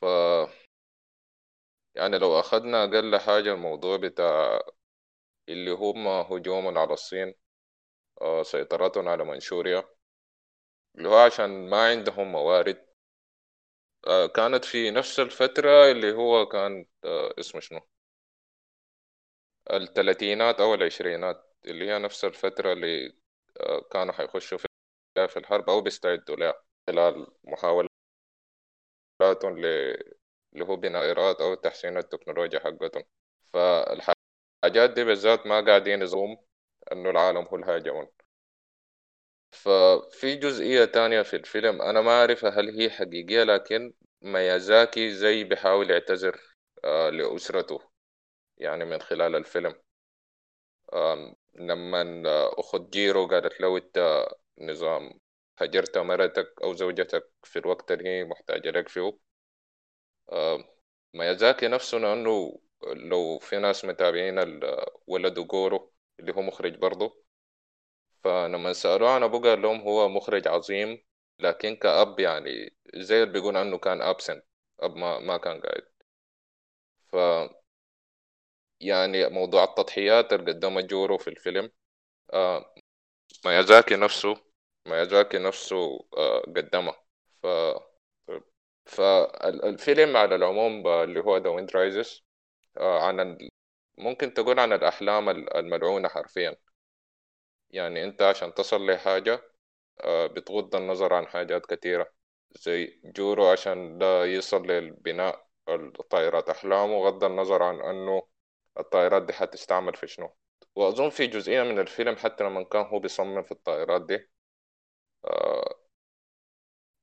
ف يعني لو أخدنا أقل حاجة الموضوع بتاع اللي هم هجوم على الصين آه، سيطرتهم على منشوريا اللي هو عشان ما عندهم موارد آه، كانت في نفس الفترة اللي هو كان آه، اسمه شنو؟ الثلاثينات أو العشرينات اللي هي نفس الفترة اللي كانوا حيخشوا فيها في الحرب أو بيستعدوا لها خلال محاولة حياتهم اللي هو بناء إيراد أو تحسين التكنولوجيا حقتهم. فالحاجات دي بالذات ما قاعدين يزوم إنه العالم هو الهاجمون. ففي جزئية تانية في الفيلم أنا ما أعرف هل هي حقيقية لكن ميازاكي زي بيحاول يعتذر آه لأسرته يعني من خلال الفيلم. لما أخت جيرو قالت له أنت نظام هجرت مرتك أو زوجتك في الوقت اللي هي محتاجة لك فيه. ميازاكي نفسه لأنه لو في ناس متابعين ولد جورو اللي هو مخرج برضه فلما سألوه عن أبوه قال لهم هو مخرج عظيم لكن كأب يعني زي اللي بيقول عنه كان absent أب ما, ما كان قاعد ف يعني موضوع التضحيات اللي قدمها جيرو في الفيلم آه ميازاكي نفسه ميازاكي نفسه آه قدمها ف فالفيلم على العموم اللي هو The Wind Rises عن. ممكن تقول عن الأحلام الملعونة حرفيا يعني أنت عشان تصل لحاجة آه، بتغض النظر عن حاجات كتيرة. زي جورو عشان ده يصل للبناء الطائرات. أحلامه غض النظر عن أنه الطائرات دي حتستعمل في شنو. وأظن في جزئية من الفيلم حتى لما كان هو بيصمم في الطائرات دي آه،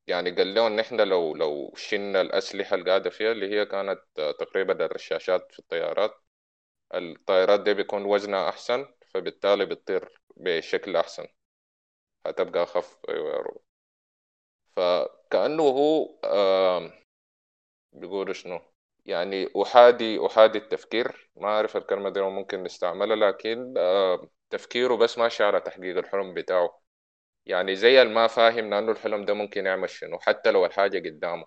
يعني قال له إن إحنا لو لو شلنا الأسلحة اللي قاعدة فيها اللي هي كانت آه، تقريبا الرشاشات في الطيارات الطائرات دي بيكون وزنها أحسن. فبالتالي بتطير بشكل أحسن. هتبقى أخف. أيوة يا رب. فكأنه هو بيقول شنو؟ يعني أحادي أحادي التفكير. ما أعرف الكلمة دي ممكن نستعملها لكن تفكيره بس ماشي على تحقيق الحلم بتاعه. يعني زي الما فاهم لأنه الحلم ده ممكن يعمل شنو؟ حتى لو الحاجة قدامه.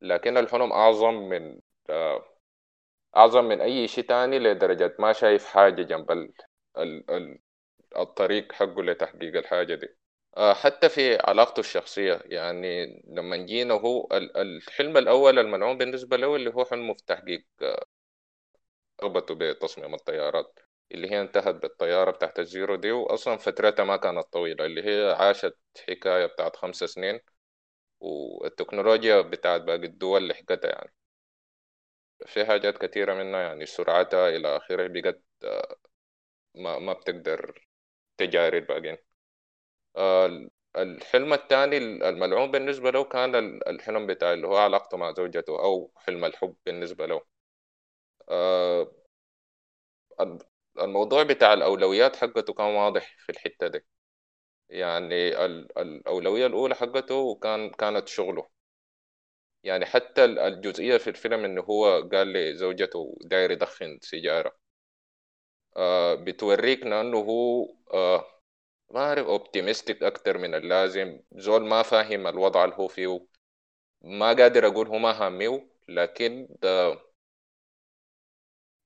لكن الحلم أعظم من أعظم من أي شيء تاني لدرجة ما شايف حاجة جنب الطريق حقه لتحقيق الحاجة دي. آه، حتى في علاقته الشخصية يعني لما جينا هو الحلم الأول الملعون بالنسبة له اللي هو حلمه في تحقيق آه، رغبته بتصميم الطيارات اللي هي انتهت بالطيارة بتاعت الزيرو دي وأصلا فترتها ما كانت طويلة اللي هي عاشت حكاية بتاعت خمس سنين والتكنولوجيا بتاعت باقي الدول لحقتها يعني. في حاجات كثيرة منها يعني سرعتها إلى آخره بقت آه، ما, ما بتقدر تجاري الباقين آه، الحلم الثاني الملعون بالنسبة له كان الحلم بتاع اللي هو علاقته مع زوجته أو حلم الحب بالنسبة له. آه، الموضوع بتاع الأولويات حقته كان واضح في الحتة دي. يعني الأولوية الأولى حقته كان كانت شغله. يعني حتى الجزئية في الفيلم إنه هو قال لزوجته داير يدخن سيجارة. آه بتوريك إنه هو آه ما أعرف أوبتيمستيك أكتر من اللازم. زول ما فاهم الوضع اللي هو فيه ما قادر أقول هو ما هاميه لكن ده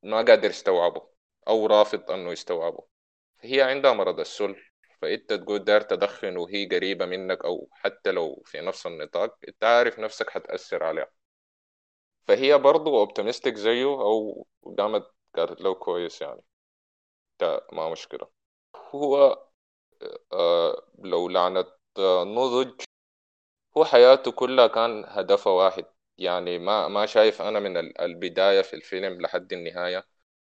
ما قادر يستوعبه أو رافض أنه يستوعبه. هي عندها مرض السل فأنت تقول دار تدخن وهي قريبة منك أو حتى لو في نفس النطاق أنت عارف نفسك حتأثر عليها. فهي برضو اوبتيمستيك زيه أو قامت قالت له كويس يعني. ما مشكلة. هو آه، لو لعنة آه، نضج هو حياته كلها كان هدفه واحد. يعني ما ما شايف أنا من البداية في الفيلم لحد النهاية.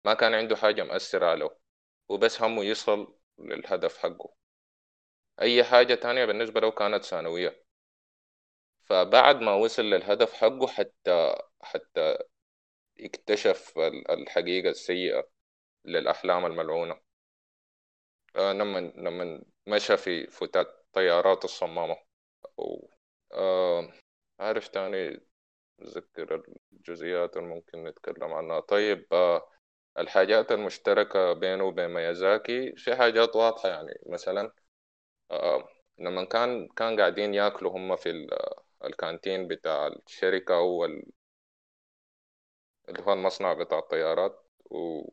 ما كان عنده حاجة مأثرة عليه. وبس همه يصل للهدف حقه. أي حاجة تانية بالنسبة له كانت ثانوية. فبعد ما وصل للهدف حقه حتى حتى اكتشف الحقيقة السيئة. للأحلام الملعونة. آه، لما لما مشى في فتات طيارات الصمامة. أو آه عارف تاني أتذكر الجزئيات اللي ممكن نتكلم عنها. طيب آه الحاجات المشتركة بينه وبين ميازاكي في حاجات واضحة يعني. مثلا آه لما كان كان قاعدين يأكلوا هم في ال canteen بتاع الشركة أو اللي هو المصنع بتاع الطيارات و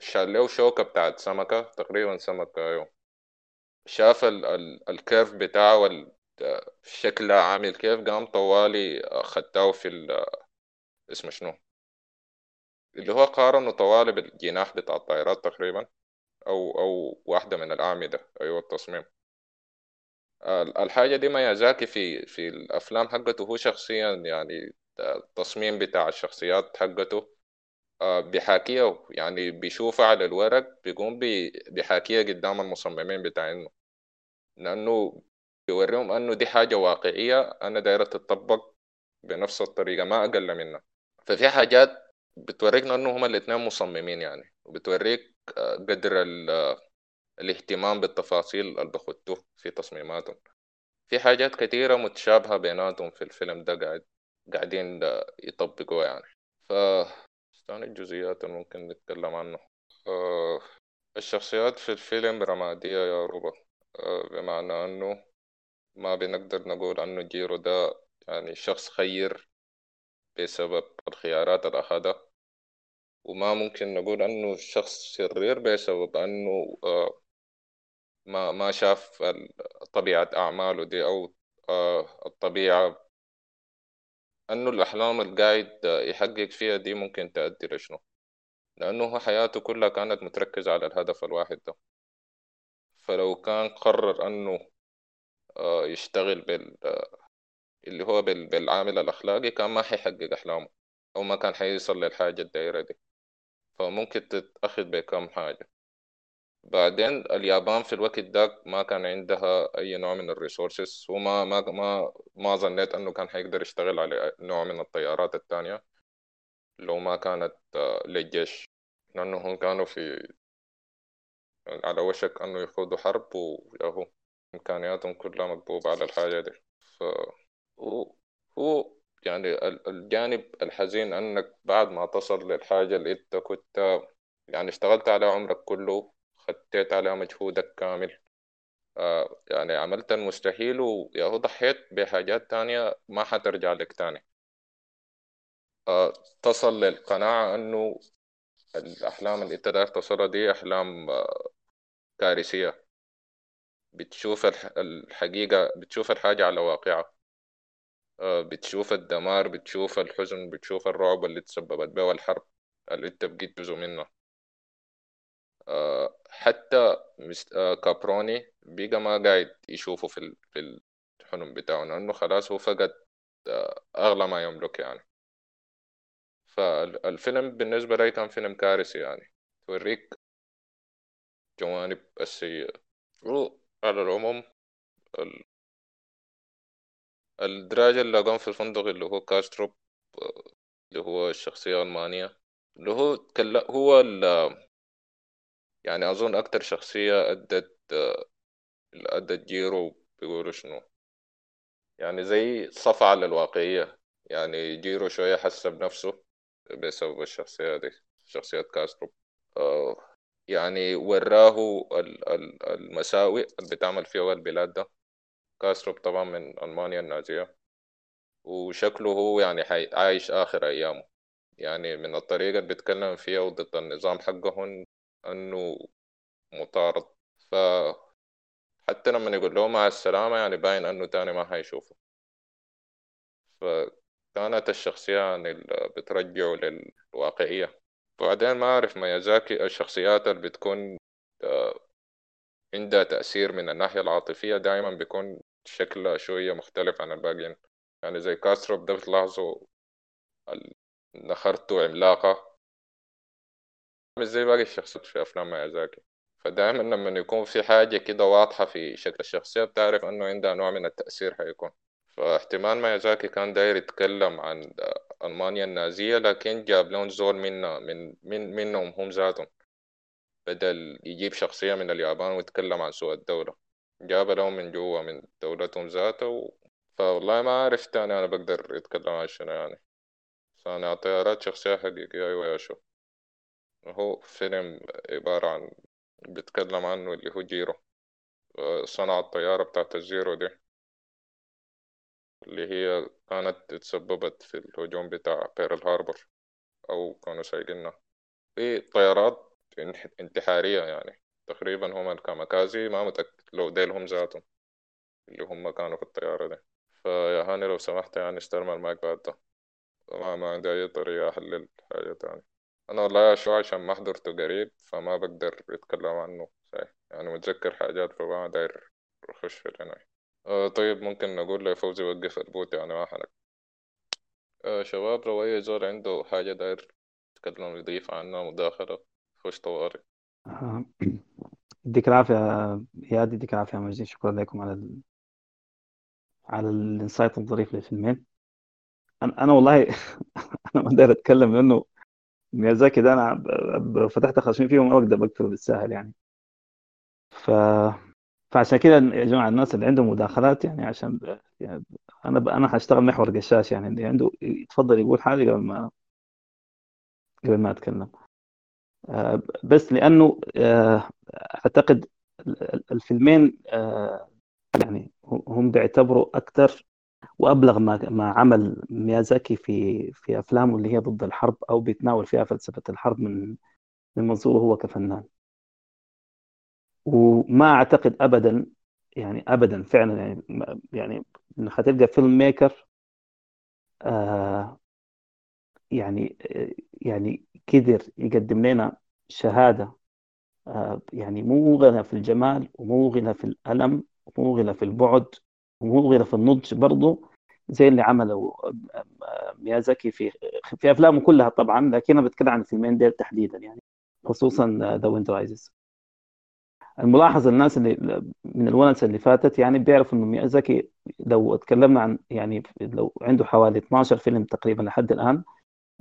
شال شوكة بتاعت سمكة تقريبا سمكة أيوة شاف ال ال ال curve بتاعه الشكل عامل كيف قام طوالي خدته في اسمه شنو؟ اللي هو قارنه طوالي بالجناح بتاع الطائرات تقريبا أو أو واحدة من الأعمدة. أيوة التصميم. الحاجة دي ميازاكي في في الأفلام حقته. هو شخصيا يعني التصميم بتاع الشخصيات حقته. آه، بيحاكيها يعني بيشوفها على الورق بيقوم بيحاكيها قدام المصممين بتاعينه. لأنه بيوريهم أنه دي حاجة واقعية أنا دايرة تطبق بنفس الطريقة ما أقل منها. ففي حاجات بتوريكنا أنه هما الاتنين مصممين يعني وبتوريك آه، قدر الاهتمام بالتفاصيل اللي بخدوه في تصميماتهم. في حاجات كتيرة متشابهة بيناتهم في الفيلم ده قاعد قاعدين يطبقوها يعني. ف ثاني الجزئيات اللي ممكن نتكلم عنه. آه الشخصيات في الفيلم رمادية يا روبا. آه بمعنى أنه ما بنقدر نقول أنه جيرو ده يعني شخص خير بسبب الخيارات اللي وما ممكن نقول أنه الشخص شرير بسبب أنه آه، ما ما شاف طبيعة أعماله دي أو آه، الطبيعة أنه الأحلام القاعد يحقق فيها دي ممكن تؤدي لشنو؟ لأنه حياته كلها كانت متركزة على الهدف الواحد ده. فلو كان قرر أنه آه، يشتغل بال اللي هو بالعامل الأخلاقي كان ما حيحقق أحلامه أو ما كان حيوصل للحاجة الدائرة دي. فممكن تتأخذ بكم حاجة. بعدين اليابان في الوقت ده ما كان عندها أي نوع من الريسورسز وما ما ما ما ظنيت أنه كان حيقدر يشتغل على نوع من الطيارات التانية لو ما كانت آه، للجيش لأنهم كانوا في على وشك أنه يخوضوا حرب وياهو إمكانياتهم كلها مكبوبة على الحاجة دي. ف هو يعني الجانب الحزين أنك بعد ما تصل للحاجة اللي أنت كنت يعني اشتغلت على عمرك كله خديت على مجهودك كامل. آه يعني عملت المستحيل وياهو ضحيت بحاجات تانية ما حترجع لك تاني. آه تصل للقناعة أنه الأحلام اللي أنت داير تصلها دي أحلام آه كارثية. بتشوف الحقيقة بتشوف الحاجة على واقعها. آه، بتشوف الدمار بتشوف الحزن بتشوف الرعب اللي تسببت به الحرب اللي أنت بقيت جزء منه آه، حتى آه، كابروني بقى ما قاعد يشوفه في الحلم بتاعه لأنه خلاص هو فقد أغلى ما يملك يعني. فالفيلم بالنسبة لي كان فيلم كارثي يعني. توريك جوانب السيئة. على العموم الدراج اللي قام في الفندق اللي هو كاستروب اللي هو الشخصية الألمانية اللي هو هو يعني أظن أكتر شخصية أدت أدت جيرو بيقولوا شنو؟ يعني زي صفعة على الواقعية يعني جيرو شوية حس بنفسه بسبب الشخصية دي شخصية كاستروب آه، يعني وراه المساوئ اللي بتعمل فيها البلاد ده. كاستروب طبعا من ألمانيا النازية. وشكله هو يعني عايش آخر أيامه. يعني من الطريقة اللي بيتكلم فيها وضد النظام حقهم أنه مطارد. ف حتى لما يقول له مع السلامة يعني باين أنه تاني ما هيشوفه فكانت الشخصية يعني بترجعه للواقعية. بعدين ما أعرف ميازاكي الشخصيات اللي بتكون آه، عندها تأثير من الناحية العاطفية دائما بيكون شكلها شوية مختلف عن الباقيين. يعني زي كاستروب ده بتلاحظوا نخرته عملاقة. مش زي باقي الشخصيات في أفلام ميازاكي. فدائما لما يكون في حاجة كده واضحة في شكل الشخصية بتعرف إنه عندها نوع من التأثير حيكون. فاحتمال ميازاكي كان داير يتكلم عن ألمانيا النازية لكن جاب لهم زول منا من من منهم هم ذاتهم. بدل يجيب شخصية من اليابان ويتكلم عن سوء الدولة. جاب لهم من جوا من دولتهم ذاته و... فوالله ما عرفت أنا أنا بقدر أتكلم عن شنو يعني. صانع طيارات شخصية حقيقية أيوة يا شو. هو فيلم عبارة عن بيتكلم عنه اللي هو جيرو صنع الطيارة بتاعت الزيرو دي. اللي هي كانت تسببت في الهجوم بتاع بيرل هاربر أو كانوا سايقينها. في طيارات انتحارية يعني. تقريبا هم الكاميكازي ما متأكد لو ديلهم ذاتهم اللي هم كانوا في الطيارة دي. فيا هاني لو سمحت يعني استلم المايك بعد ده. ما, ما عندي أي طريقة أحلل حاجة تاني أنا والله شو عشان ما حضرته قريب فما بقدر أتكلم عنه صحيح. يعني متذكر حاجات فما داير أخش في العناية. آه طيب ممكن نقول لفوزي وقف ال bot يعني ما حنك آه شباب لو أي زول عنده حاجة داير يتكلم يضيف عنها مداخلة. خش طوارئ. آه، يديك العافية يا يديك العافية يا مجدي شكرا لكم على ال... على الانسايت الظريف للفيلمين أنا أنا والله أنا ما داير أتكلم لأنه ميازاكي ده أنا فتحت خشمي فيهم ما بقدر بقتله بالسهل يعني. ف فعشان كده يا جماعة الناس اللي عندهم مداخلات يعني عشان يعني أنا ب... أنا هشتغل محور قشاش يعني اللي عنده يتفضل يقول حاجة قبل ما قبل ما أتكلم. آه، بس لأنه آه، أعتقد الفيلمين آه، يعني هم بيعتبروا أكثر وأبلغ ما ما عمل ميازاكي في في أفلامه اللي هي ضد الحرب أو بيتناول فيها فلسفة الحرب من من منظوره هو كفنان. وما أعتقد ابدا يعني ابدا فعلا يعني يعني إنك هتلقى فيلم ميكر آه يعني يعني قدر يقدم لنا شهادة آه يعني مو غنى في الجمال ومو غنى في الألم ومو غنى في البعد. غنى في النضج برضه زي اللي عمله ميازاكي في في أفلامه كلها طبعا لكن أنا بتكلم عن الفيلمين ديل تحديدا يعني خصوصا The Wind Rises الملاحظ الناس اللي من الونسة اللي فاتت يعني بيعرفوا إنه ميازاكي لو تكلمنا عن يعني لو عنده حوالي 12 فيلم تقريبا لحد الآن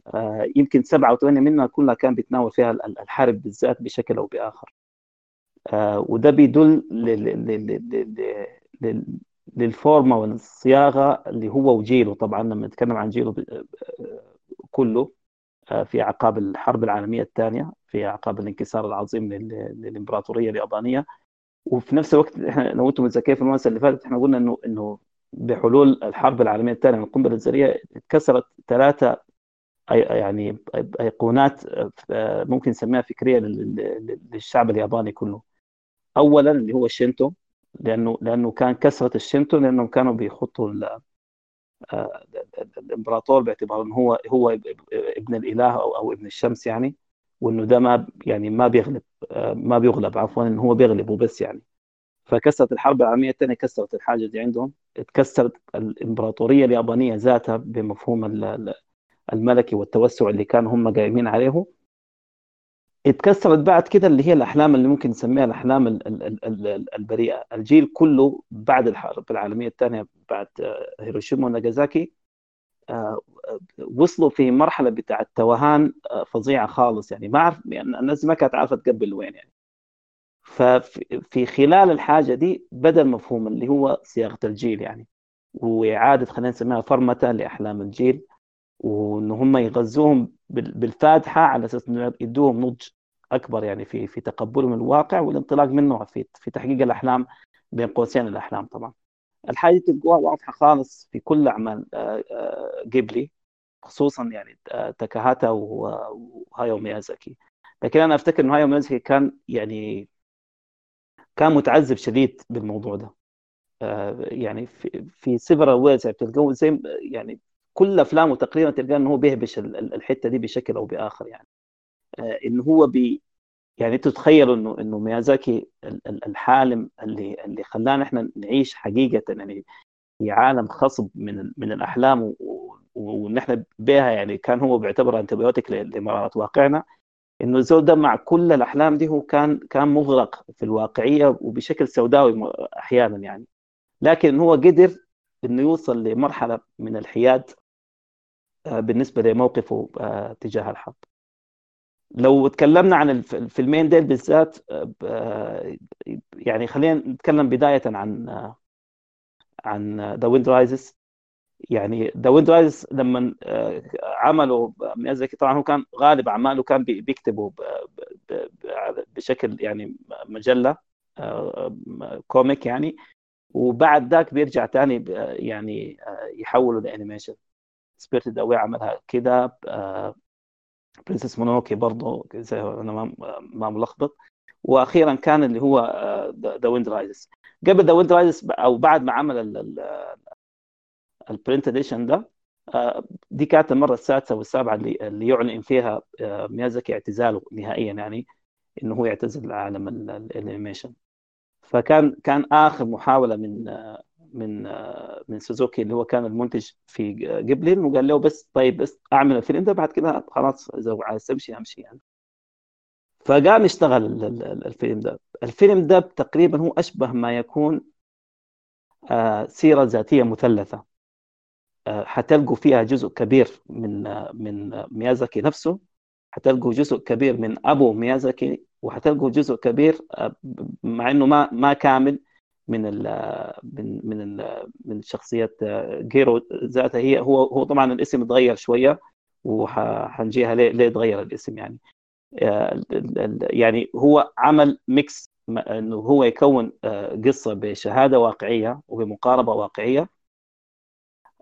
آه، يمكن سبعة أو ثمانيه منها كلها كان بيتناول فيها الحرب بالذات بشكل أو بآخر. آه، وده بيدل للفورمة والصياغة اللي هو وجيله. طبعا لما نتكلم عن جيله كله آه، في اعقاب الحرب العالمية الثانية في اعقاب الانكسار العظيم للإمبراطورية اليابانية. وفي نفس الوقت إحنا لو أنتم متذكرين في الونسة اللي فاتت إحنا قلنا إنه إنه بحلول الحرب العالمية الثانية القنبلة الذريه اتكسرت ثلاثة يعني أيقونات آه، ممكن نسميها فكرية للشعب الياباني كله. اولا اللي هو الشينتو لأنه لأنه كان كسرة الشينتو لأنهم كانوا بيحطوا آه، الإمبراطور باعتبار إنه هو هو ابن الإله أو أو ابن الشمس يعني وإنه ده ما يعني ما بيغلب آه، ما بيغلب عفوا إنه هو بيغلب وبس يعني. فكسرت الحرب العالمية الثانية كسرت الحاجة دي عندهم اتكسرت الإمبراطورية اليابانية ذاتها بمفهوم الملكي والتوسع اللي كانوا هم قايمين عليه. اتكسرت بعد كده اللي هي الأحلام اللي ممكن نسميها الأحلام البريئة. الجيل كله بعد الحرب العالميه الثانية بعد آه، هيروشيما وناغازاكي آه، وصلوا في مرحلة بتاع توهان آه، فظيعة خالص. يعني ما أعرف يعني الناس ما كانت عارفة تقبل وين يعني. ففي خلال الحاجة دي بدأ المفهوم اللي هو صياغة الجيل يعني. وإعادة خلينا نسميها فرمته لأحلام الجيل. وان هم يغذوهم بالفاتحة على أساس إنه يدوهم نضج أكبر يعني في في تقبلهم الواقع والانطلاق منه في في تحقيق الأحلام بين قوسين الأحلام طبعا. الحاجة دي تلقوها واضحة خالص في كل أعمال جيبلي آه، آه، خصوصا يعني آه، تاكاهاتا وهايو ميازاكي لكن أنا أفتكر إنه هايو ميازاكي كان يعني كان متعذب شديد بالموضوع ده يعني في في several ways يعني بتلقوه زي يعني كل أفلامه تقريبا تلقى إنه هو بيهبش الحتة دي بشكل أو بآخر يعني. آه، إنه هو بي يعني أنتوا تتخيلوا إنه إنه ميازاكي الحالم اللي اللي خلانا إحنا نعيش حقيقة يعني في عالم خصب من من الأحلام وإن إحنا بها يعني كان هو بيعتبر انتبيوتيك لمرارة واقعنا. إنه الزول ده مع كل الأحلام دي هو كان كان مغرق في الواقعية وبشكل سوداوي أحيانا يعني. لكن هو قدر إنه يوصل لمرحلة من الحياد بالنسبة لموقفه آه، تجاه الحرب. لو تكلمنا عن الفيلمين ديل بالذات آه، يعني خلينا نتكلم بداية عن عن The Wind Rises يعني The Wind Rises لما عملوا ميازاكي طبعا هو كان غالب أعماله كان بيكتبه بشكل يعني مجلة comic يعني. وبعد ذاك بيرجع ثاني يعني يحوله ل animation Spirited Away عملها كده Princess Mononoke برضه زي أنا ما ملخبط. وأخيرا كان اللي هو The Wind Rises قبل The Wind Rises أو بعد ما عمل ال print edition ده آه، دي كانت المرة السادسة والسابعة اللي, اللي يعلن فيها آه، ميازاكي اعتزاله نهائيا يعني إنه هو يعتزل عالم ال animation. فكان كان آخر محاولة من آه، من من سوزوكي اللي هو كان المنتج في جبلين وقال له بس طيب بس أعمل الفيلم ده بعد كده خلاص إذا عايز تمشي امشي يعني. فقام اشتغل الفيلم ده. الفيلم ده تقريبا هو أشبه ما يكون آه، سيرة ذاتية مثلثة. آه، حتلقوا فيها جزء كبير من من ميازاكي نفسه. حتلقوا جزء كبير من أبو ميازاكي وحتلقوا جزء كبير آه، مع إنه ما ما كامل. من ال من من من شخصية جيرو ذاتها. هي هو هو طبعا الاسم تغير شوية وحنجيها ليه ليه تغير الاسم يعني. يعني هو عمل ميكس إنه هو يكون قصة بشهادة واقعية وبمقاربة واقعية.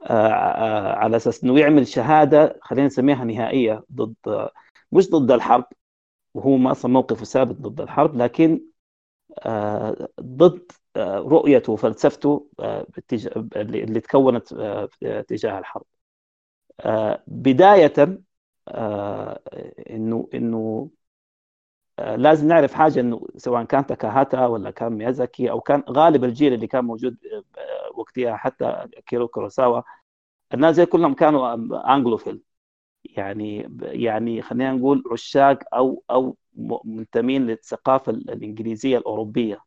على أساس إنه يعمل شهادة خلينا نسميها نهائية ضد مش ضد الحرب وهو أصلا موقفه ثابت ضد الحرب لكن ضد رؤيته وفلسفته اللي تكونت تجاه الحرب. بداية إنه إنه لازم نعرف حاجة إنه سواء كان تاكاهاتا ولا كان ميازاكي أو كان غالب الجيل اللي كان موجود وقتها حتى كيرو كوروساوا الناس زي كلهم كانوا Anglophile يعني يعني خلينا نقول عشاق أو أو منتمين للثقافة الإنجليزية الأوروبية.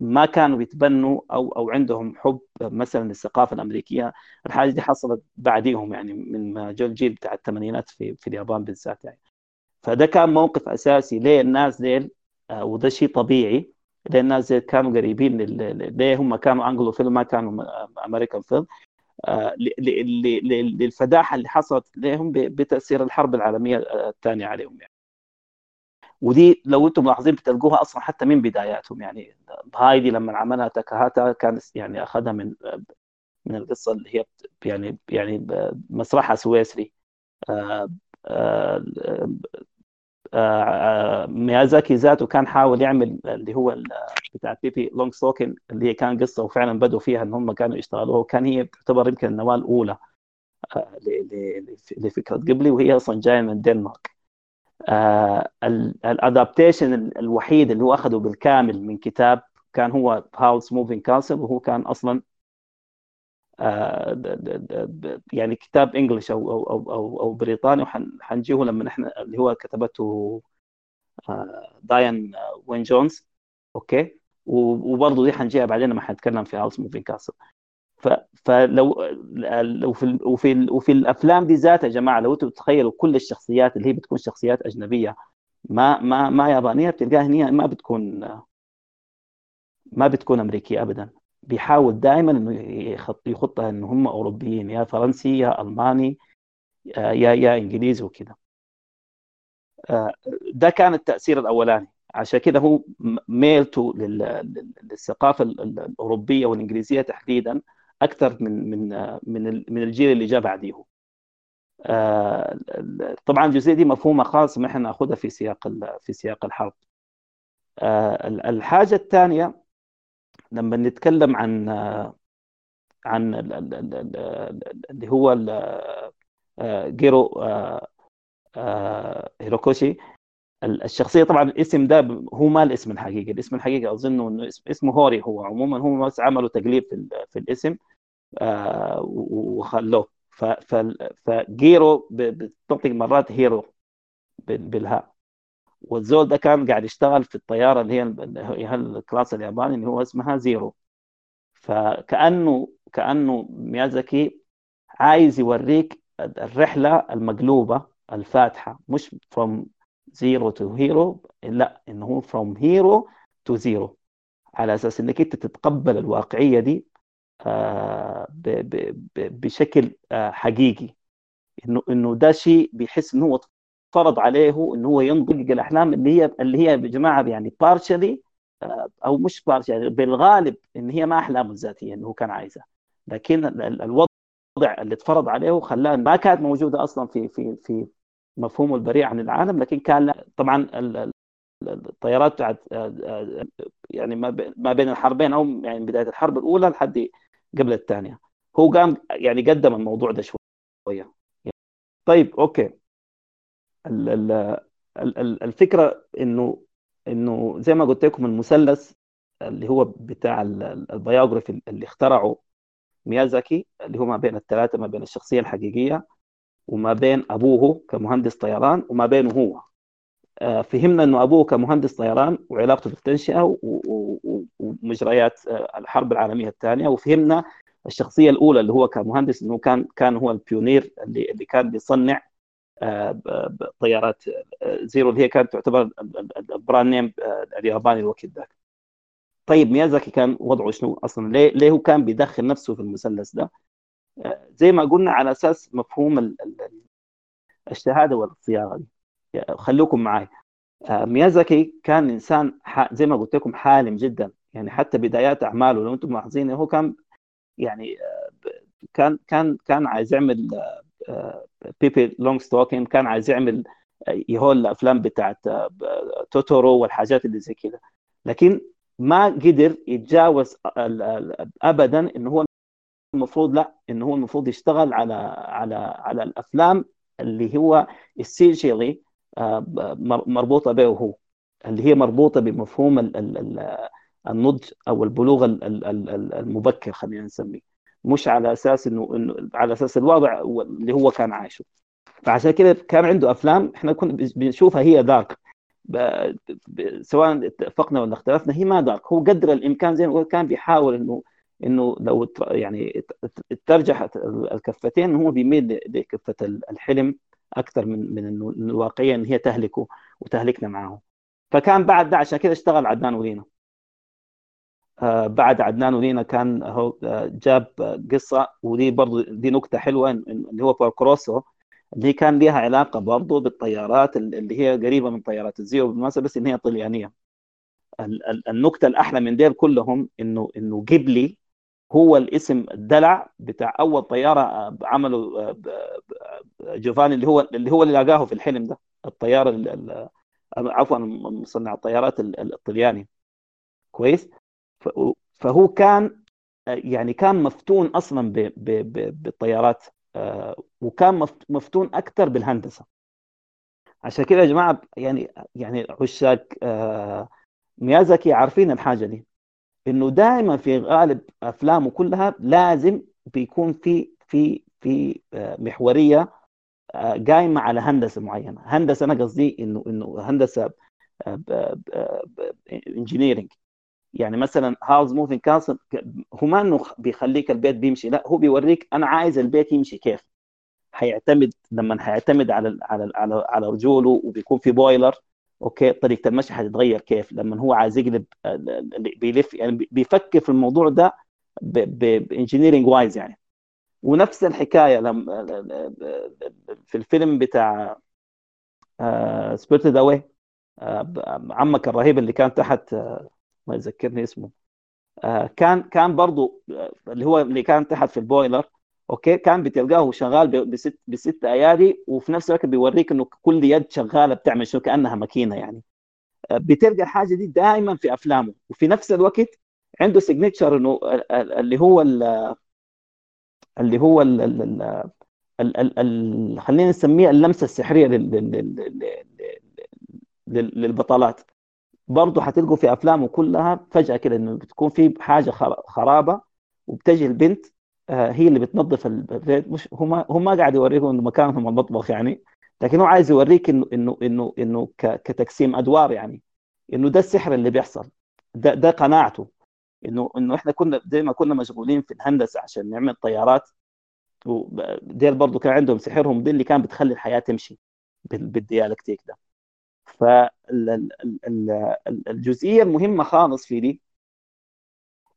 ما كانوا بيتبنوا أو أو عندهم حب مثلا للثقافة الأمريكية. الحاجة دي حصلت بعديهم يعني من ما جو الجيل بتاع الثمانينات في في اليابان بالذات يعني. فده كان موقف أساسي ليه الناس ديل آه، وده شيء طبيعي ليه الناس ديل كانوا قريبين ليه هم كانوا Anglophile ما كانوا أمريكان فيلم. آه، للفداحة اللي حصلت لهم بتأثير الحرب العالمية الثانية عليهم يعني. ودي لو أنتم ملاحظين بتلقوها أصلا حتى من بداياتهم يعني هايدي لما عملها تاكاهاتا كان يعني أخذها من من القصة اللي هي يعني يعني مسرحها سويسري. آه، آه، ميازاكي ذاته كان حاول يعمل اللي هو بتاع Pippi Longstocking اللي هي كان قصة وفعلا بدوا فيها إن هم كانوا يشتغلوها وكان هي تعتبر يمكن النواة الأولى آه، لفكرة جيبلي وهي أصلا جاية من الدنمارك آه، ال adaptation الوحيد اللي هو أخذه بالكامل من كتاب كان هو Howl's Moving Castle وهو كان أصلا يعني كتاب English أو أو أو أو, أو بريطاني وحنجيه لما إحنا اللي هو كتبته Diana Wynne Jones. okay؟ وبرضه دي حنجيها بعدين لما حنتكلم في Howl's Moving Castle فلو لو في وفي وفي الأفلام دي ذاتها يا جماعة لو أنتم تتخيلوا كل الشخصيات اللي هي بتكون شخصيات أجنبية ما ما ما يابانية بتلقاها هي ما بتكون ما بتكون أمريكية ابدا. بيحاول دائما إنه يخت يختها انه هم أوروبيين يا فرنسي يا ألماني يا يا إنجليزي وكذا آه، ده كان التأثير الأولاني. عشان كده هو ميلته للثقافة الأوروبية والإنجليزية تحديدا. أكثر من من من من الجيل اللي جاء بعديه. آه، طبعا الجزئيه دي مفهومة خاصه ما إحنا نأخذها في سياق في سياق الحرب. آه، الحاجة الثانية لما نتكلم عن عن اللي هو آه، جيرو هوريكوشي الشخصية طبعا الاسم ده هو ما الاسم الحقيقي. الاسم الحقيقي أظن إنه اسمه هوري هو. عموما هم بس عملوا تقليب في, في الاسم آه وخلوه. فجيرو بتنطق مرات هيرو بالهاء والزول ده كان قاعد يشتغل في الطيارة اللي هي ال class الياباني اللي هو اسمها زيرو. فكأنه كأنه ميازاكي عايز يوريك الرحلة المقلوبة الفاتحة. مش from zero to hero لا انه هو from hero to zero على أساس إنك أنت تتقبل الواقعية دي آه، بشكل آه، حقيقي. إنه إنه ده شيء بيحس إنه هو فرض عليه إنه هو ينطق الأحلام اللي هي اللي هي يا جماعة يعني partially آه، أو مش بارشلي يعني بالغالب إن هي ما أحلامه الذاتية إنه هو كان عايزها. لكن الوضع اللي اتفرض عليه خلاه ما كانت موجودة أصلا في في في مفهومه البريء عن العالم لكن كان طبعا الطيارات بتاعت يعني ما بين الحربين أو يعني بداية الحرب الأولى لحد قبل الثانية. هو قام يعني قدم الموضوع ده شوية. طيب أوكي. الفكرة إنه إنه زي ما قلت لكم المثلث اللي هو بتاع ال biography اللي اخترعه ميازاكي اللي هو ما بين الثلاثة ما بين الشخصية الحقيقية وما بين أبوه كمهندس طيران وما بينه هو. آه، فهمنا إنه أبوه كمهندس طيران وعلاقته بالتنشئة ومجريات آه، الحرب العالمية الثانية. وفهمنا الشخصية الأولى اللي هو كمهندس إنه كان كان هو ال pioneer اللي اللي كان بيصنع آه، طيارات زيرو اللي هي كانت تعتبر ال brand name الياباني الوقت ذاك. طيب ميازاكي كان وضعه شنو أصلا؟ ليه ليه هو كان بيدخل نفسه في المثلث ده؟ زي ما قلنا على أساس مفهوم الشهادة والصياغة دي. خلوكم معي آه، ميازاكي كان إنسان زي ما قلت لكم حالم جدا. يعني حتى بدايات أعماله لو أنتم ملاحظين هو كان يعني آه، كان كان كان عايز يعمل Pippi Longstocking كان عايز يعمل هو الأفلام بتاعت توتورو والحاجات اللي زي كده. لكن ما قدر يتجاوز ابدا إنه هو المفروض لا انه هو المفروض يشتغل على على على الأفلام اللي هو essentially مربوطة به هو اللي هي مربوطة بمفهوم النضج أو البلوغ المبكر خلينا نسميه. مش على أساس إنه على أساس الوضع اللي هو كان عايشه. فعشان كده كان عنده أفلام إحنا كنا بنشوفها هي دارك سواء اتفقنا ولا اختلفنا هي ما دارك هو قدر الإمكان زي ما كان بيحاول إنه إنه لو يعني ترجح الكفتين هو بيميل لكفة الحلم أكثر من من الواقعية إن هي تهلكه وتهلكنا معه. فكان بعد ده عشان كده اشتغل عدنان ولينا آه بعد عدنان ولينا كان هو جاب قصة ودي برضه دي نكتة حلوة اللي هو Porco Rosso اللي كان لها علاقة برضه بالطيارات اللي هي قريبة من طيارات الزيرو بالمناسبة بس إن هي طليانية. النكتة الأحلى من ديل كلهم إنه إنه جيبلي هو الاسم الدلع بتاع أول طيارة عمله جوفاني اللي هو اللي هو اللي لقاه في الحلم ده الطيارة عفوا مصنع الطيارات الطلياني كويس؟ فهو كان يعني كان مفتون أصلا بالطيارات وكان مفتون أكثر بالهندسة. عشان كده يا جماعة يعني يعني عشاق ميازاكي عارفين الحاجة دي. إنه دائما في غالب أفلامه كلها لازم بيكون في في في محورية قايمة على هندسة معينة. هندسة أنا قصدي إنه إنه هندسة engineering يعني مثلا Howl's Moving Castle هو ما إنه بيخليك البيت بيمشي لا هو بيوريك أنا عايز البيت يمشي كيف. هيعتمد لما هيعتمد على على على على رجوله وبيكون في boiler okay طريقة المشي هتتغير كيف؟ لما هو عايز يقلب بيلف يعني بيفكر في الموضوع ده ب engineering wise يعني. ونفس الحكاية لما في الفيلم بتاع Spirited Away عمك الرهيب اللي كان تحت ما يذكرني اسمه كان كان برضه اللي هو اللي كان تحت في ال boiler. Okay؟ كان بتلقاه شغال بست بست أيادي وفي نفس الوقت بيوريك إنه كل يد شغالة بتعمل شنو كأنها ماكينة يعني. بتلقى الحاجة دي دائما في أفلامه. وفي نفس الوقت عنده سيجنتشر إنه اللي هو اللي هو خلينا نسميه اللمسة السحرية للبطلات. برضه حتلقوا في أفلامه كلها فجأة كده إنه بتكون في حاجة خرابة وبتجي البنت هي اللي بتنظف البيت مش هو ما هو ما قاعد يوريكم إنه مكانهم المطبخ يعني لكن هو عايز يوريك انه انه انه إنه كتقسيم أدوار يعني إنه ده السحر اللي بيحصل ده ده قناعته انه إنه إحنا كنا زي ما كنا مشغولين في الهندسة عشان نعمل طيارات وديل برضه كان عندهم سحرهم دي اللي كان بتخلي الحياة تمشي بالديالكتيك ده. فالجزئيه المهمة خالص في دي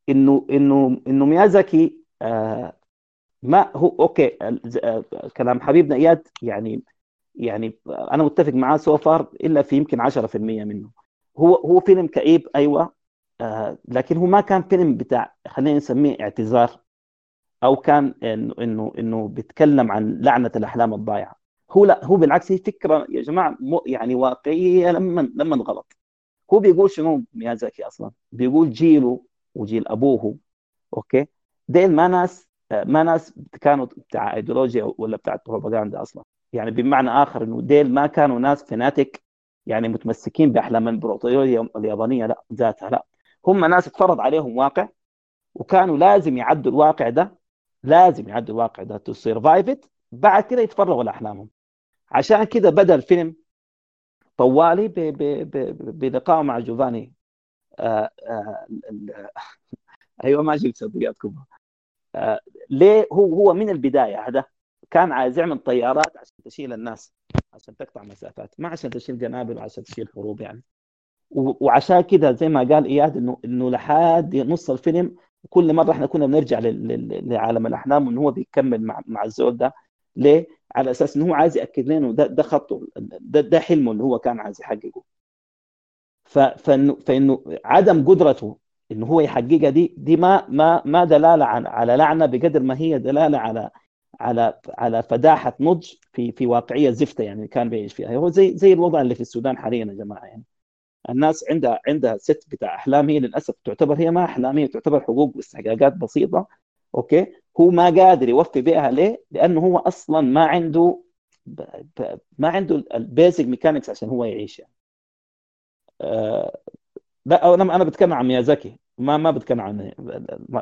انه انه إنه ميازاكي آه ما هو okay آه كلام حبيبنا إياد يعني يعني أنا متفق معاه so far إلا في يمكن 10% منه. هو هو فيلم كئيب أيوه آه لكن هو ما كان فيلم بتاع خلينا نسميه اعتذار أو كان انه إنه إنه بيتكلم عن لعنة الأحلام الضايعة. هو لا هو بالعكس هي فكرة يا جماعة يعني واقعية لما لما غلط هو بيقول شنو ميازاكي أصلا؟ بيقول جيله وجيل أبوه okay ديل ما ناس ما ناس كانوا بتاع ايديولوجيا ولا بتاع بروباغندا أصلا. يعني بمعنى آخر إنه ديل ما كانوا ناس fanatic يعني متمسكين بأحلام الامبراطوريه اليابانية لا ذاتها لا. هم ناس اتفرض عليهم واقع وكانوا لازم يعدوا الواقع ده لازم يعدوا الواقع ده to survive بعد كده يتفرغوا لأحلامهم. عشان كده بدأ الفيلم طوالي بلقائه مع جوفاني. آآ آآ أيوه ما جبت صديقاتكم آه ليه هو هو من البداية هذا؟ كان عايز يعمل طيارات عشان تشيل الناس عشان تقطع مسافات ما عشان تشيل قنابل وعشان تشيل حروب يعني. وعشان كده زي ما قال إياد إنه إنه لحد نص الفيلم كل مرة إحنا كنا بنرجع لعالم الأحلام وإنه هو بيكمل مع مع الزول ده. ليه؟ على أساس إنه هو عايز يأكد لنا ده ده خطه ده, ده حلمه اللي هو كان عايز يحققه. فانه فإنه عدم قدرته إنه هو يحققها دي دي ما ما ما دلالة على لعنة بقدر ما هي دلالة على على على فداحة نضج في في واقعية زفته يعني كان بيعيش فيها هو زي زي الوضع اللي في السودان حاليا يا جماعة يعني الناس عندها عندها ست بتاع احلام هي للأسف تعتبر هي ما احلام هي تعتبر حقوق واستحقاقات بسيطة okay هو ما قادر يوفي بها ليه؟ لأنه هو أصلا ما عنده ما عنده ال basic mechanics عشان هو يعيش يعني. آه لا أنا أنا بتكلم عن ميازاكي. ما ما بتكلم عن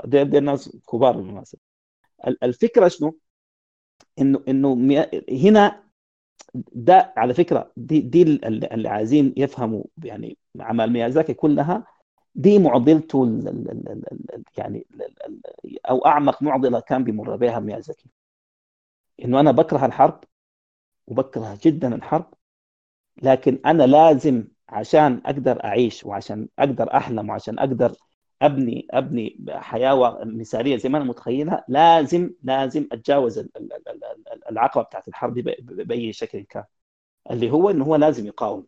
دي, دي الناس كبار بالمناسبه الفكرة شنو؟ انه إنه هنا ده على فكرة دي دي اللي عايزين يفهموا يعني اعمال ميازاكي كلها دي معضلته يعني أو أعمق معضلة كان بيمر بها ميازاكي. إنه أنا بكره الحرب وبكره جدا الحرب لكن أنا لازم عشان أقدر أعيش وعشان أقدر أحلم وعشان أقدر أبني أبني حياة مثالية زي ما أنا متخيلها لازم لازم أتجاوز العقبة بتاعت الحرب بأي شكل كان. اللي هو إنه هو لازم يقاوم.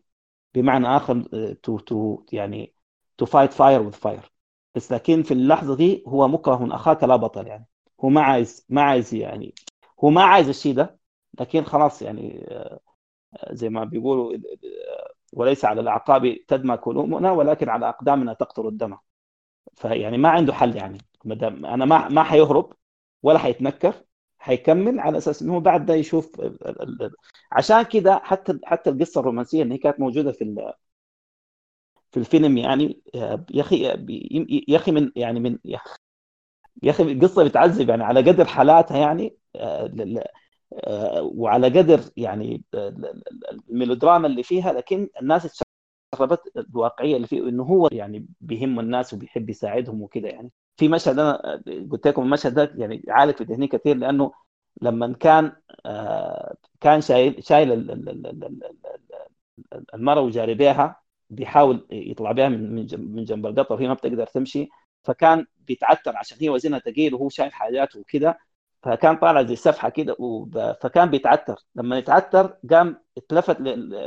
بمعنى آخر to to يعني to fight fire with fire بس لكن في اللحظة دي هو مكره أخاك لا بطل يعني. هو ما عايز ما عايز يعني هو ما عايز الشيء ده لكن خلاص يعني زي ما بيقولوا ولسنا على الأعقاب تدمى كلومنا ولكن على أقدامنا تقطر الدم فيعني ما عنده حل يعني. ما دام أنا ما ما حيهرب ولا حيتنكر حيكمل على أساس إنه بعد ده يشوف عشان كده حتى حتى القصة الرومانسية اللي هي كانت موجودة في في الفيلم يعني يا أخي يا أخي من يعني من يا أخي القصة بتعذب يعني على قدر حالاتها يعني وعلى قدر يعني الميلودراما اللي فيها لكن الناس تشربت الواقعية اللي فيه إنه هو يعني بيهم الناس وبيحب يساعدهم وكده يعني. في مشهد أنا قلت لكم المشهد ده يعني عالق في ذهني كثير لأنه لما كان كان شايل شايل المرأة وجاري بيها بيحاول يطلع بها من من جنب القطر وهي ما بتقدر تمشي فكان بيتعثر عشان هي وزنها ثقيل وهو شايل حاجاته وكده. فكان طالع زي سفحة كده فكان بيتعثر لما يتعثر قام اتلفت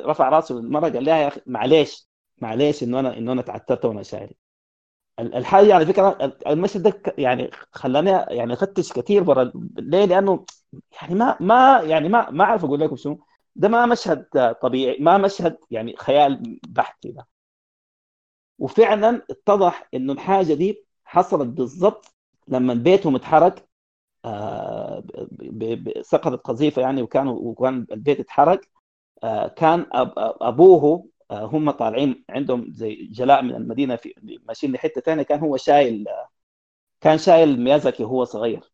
رفع راسه للمرة قال لها يا أخي معلش معلش إنه أنا إنه أنا تعثرت وأنا شايل. الحاجة على فكرة المشهد ده يعني خلاني يعني افتش كثير برا ليه؟ لأنه يعني ما ما يعني ما ما أعرف أقول لكم شنو. ده ما مشهد طبيعي ما مشهد يعني خيال بحت كده وفعلا اتضح إنه الحاجة دي حصلت بالضبط لما بيتهم اتحرق سقطت قذيفة يعني وكان وكان البيت اتحرق. آه كان أبوه آه هم طالعين عندهم زي جلاء من المدينة في ماشيين لحتة ثانية كان هو شايل كان شايل ميازاكي وهو صغير.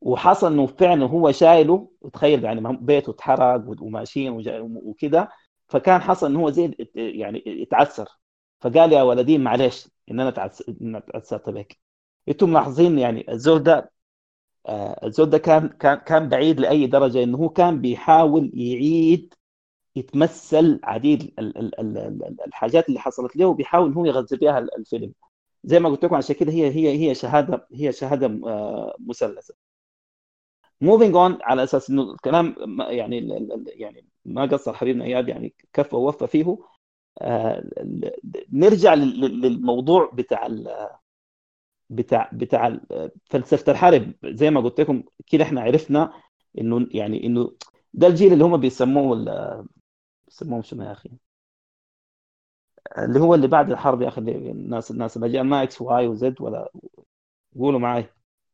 وحصل إنه فعلا هو شايله. تخيل يعني بيته اتحرق وماشيين وكده. فكان حصل إنه هو زي يعني اتعثر فقال يا ولدي معلش إن أنا تعثرت بك. أنتم ملاحظين يعني الزول ده الزول ده كان كان كان بعيد لأي درجة إنه هو كان بيحاول يعيد يتمثل عديد الحاجات اللي حصلت له وبيحاول هو يغذي بها الفيلم. زي ما قلت لكم عشان كده هي هي هي شهاده هي شهادة مثلثه moving on على أساس إنه الكلام يعني يعني ما قصر حبيبنا اياد يعني كفى ووفى فيه نرجع للموضوع بتاع بتاع بتاع فلسفة الحرب. زي ما قلت لكم كده إحنا عرفنا إنه يعني إنه ده الجيل اللي هم بيسموه بيسموهم شنو يا أخي؟ اللي هو اللي بعد الحرب يا أخي الناس الناس الاجيال ما إكس واي وزد ولا قولوا معي.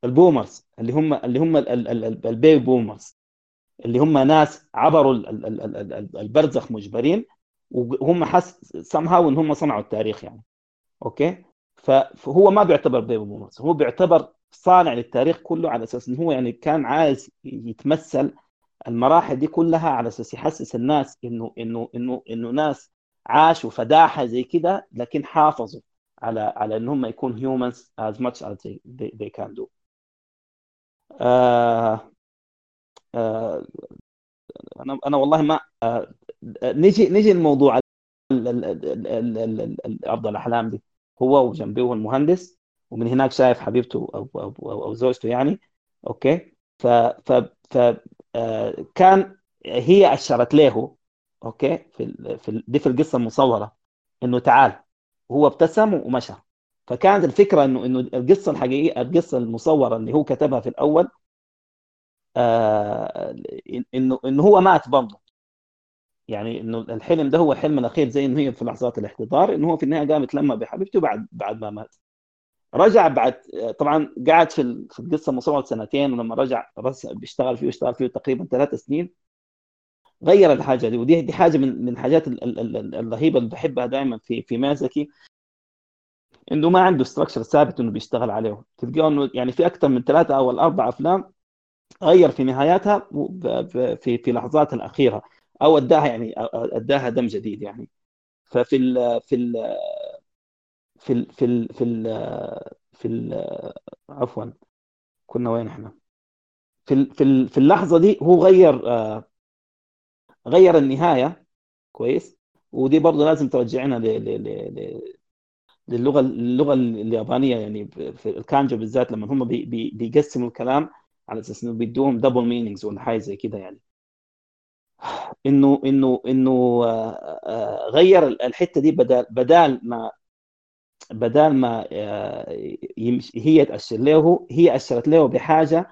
ال boomers اللي هم اللي هم ال baby boomers. اللي هم ناس عبروا البرزخ مجبرين وهم حس سمهاو إن هم صنعوا التاريخ يعني. okay؟ فهو ما بيعتبر baby boomers هو بيعتبر صانع للتاريخ كله على أساس إنه هو يعني كان عايز يتمثل المراحل دي كلها على أساس يحسس الناس إنه إنه إنه إنه ناس عاشوا فداحة زي كده لكن حافظوا على على إن هم يكون humans as much as they, do. آه آه أنا أنا والله ما آه نجي نجي الموضوع ارض الأحلام دي هو وجنبه المهندس ومن هناك شايف حبيبته أو أو أو, أو زوجته يعني okay ف ف ف آه كان هي أشرت له okay في. في. دي في القصة المصورة إنه تعال هو ابتسم ومشى فكانت الفكرة انه إنه القصة الحقيقيه القصة المصورة اللي هو كتبها في الأول آه انه إنه هو مات برضه يعني إنه الحلم ده هو الحلم الأخير زي إنه هي في لحظات الاحتضار إنه هو في النهاية قام يتلم بحبيبته بعد بعد ما مات. رجع بعد طبعا قعد في في القصة مصوره سنتين ولما رجع بيشتغل فيه واشتغل فيه تقريبا ثلاث سنين. غير الحاجة دي ودي دي حاجة من من الحاجات الرهيبة اللي بحبها دائما في في مازكي. إنه ما عنده ستراكشر ثابت إنه بيشتغل عليه. تلقاه إنه يعني في أكثر من ثلاثة أو الأربع أفلام غير في نهاياتها في في لحظات الأخيرة. أو أداها يعني أداها دم جديد يعني. ففي ال في ال في ال في ال في ال في ال عفوا كنا وين إحنا؟ في في في اللحظة دي هو غير غير النهاية كويس؟ ودي برضه لازم ترجعنا للغة اللغة اليابانية يعني في الكانجي بالذات لما هم بي بي بيقسموا الكلام على أساس إنه بيدوهم double meanings ولا حاجة زي كده يعني. إنه إنه إنه غير الحتة دي بدال بدال ما بدال ما هي تاشر له هي اشرت له بحاجة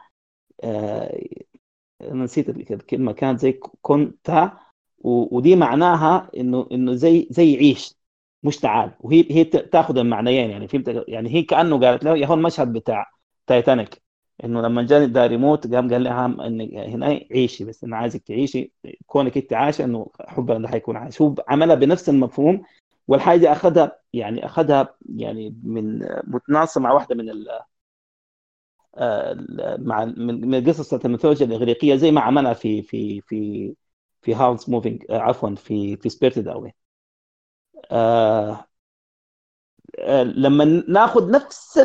أنا نسيت الكلمة كانت زي كنت ودي معناها إنه إنه زي زي عيش مش تعال. وهي هي تأخذ المعنيين يعني فهمت؟ يعني هي كأنه قالت له يا هو المشهد بتاع تايتانيك إنه لما جاني دار يموت قام قال لها ان هنا عيشي بس أنا عايزك تعيشي. كونك أنت عايشة إنه حبها ده حيكون عايش. هو عملها بنفس المفهوم والحاجة أخذها يعني أخذها يعني من متناصر مع واحدة من ال مع من قصص الميثولوجيا الإغريقية زي ما عملها في في في في هاوس موفينج عفوا في في سبيرتد اوي آه لما ناخذ نفس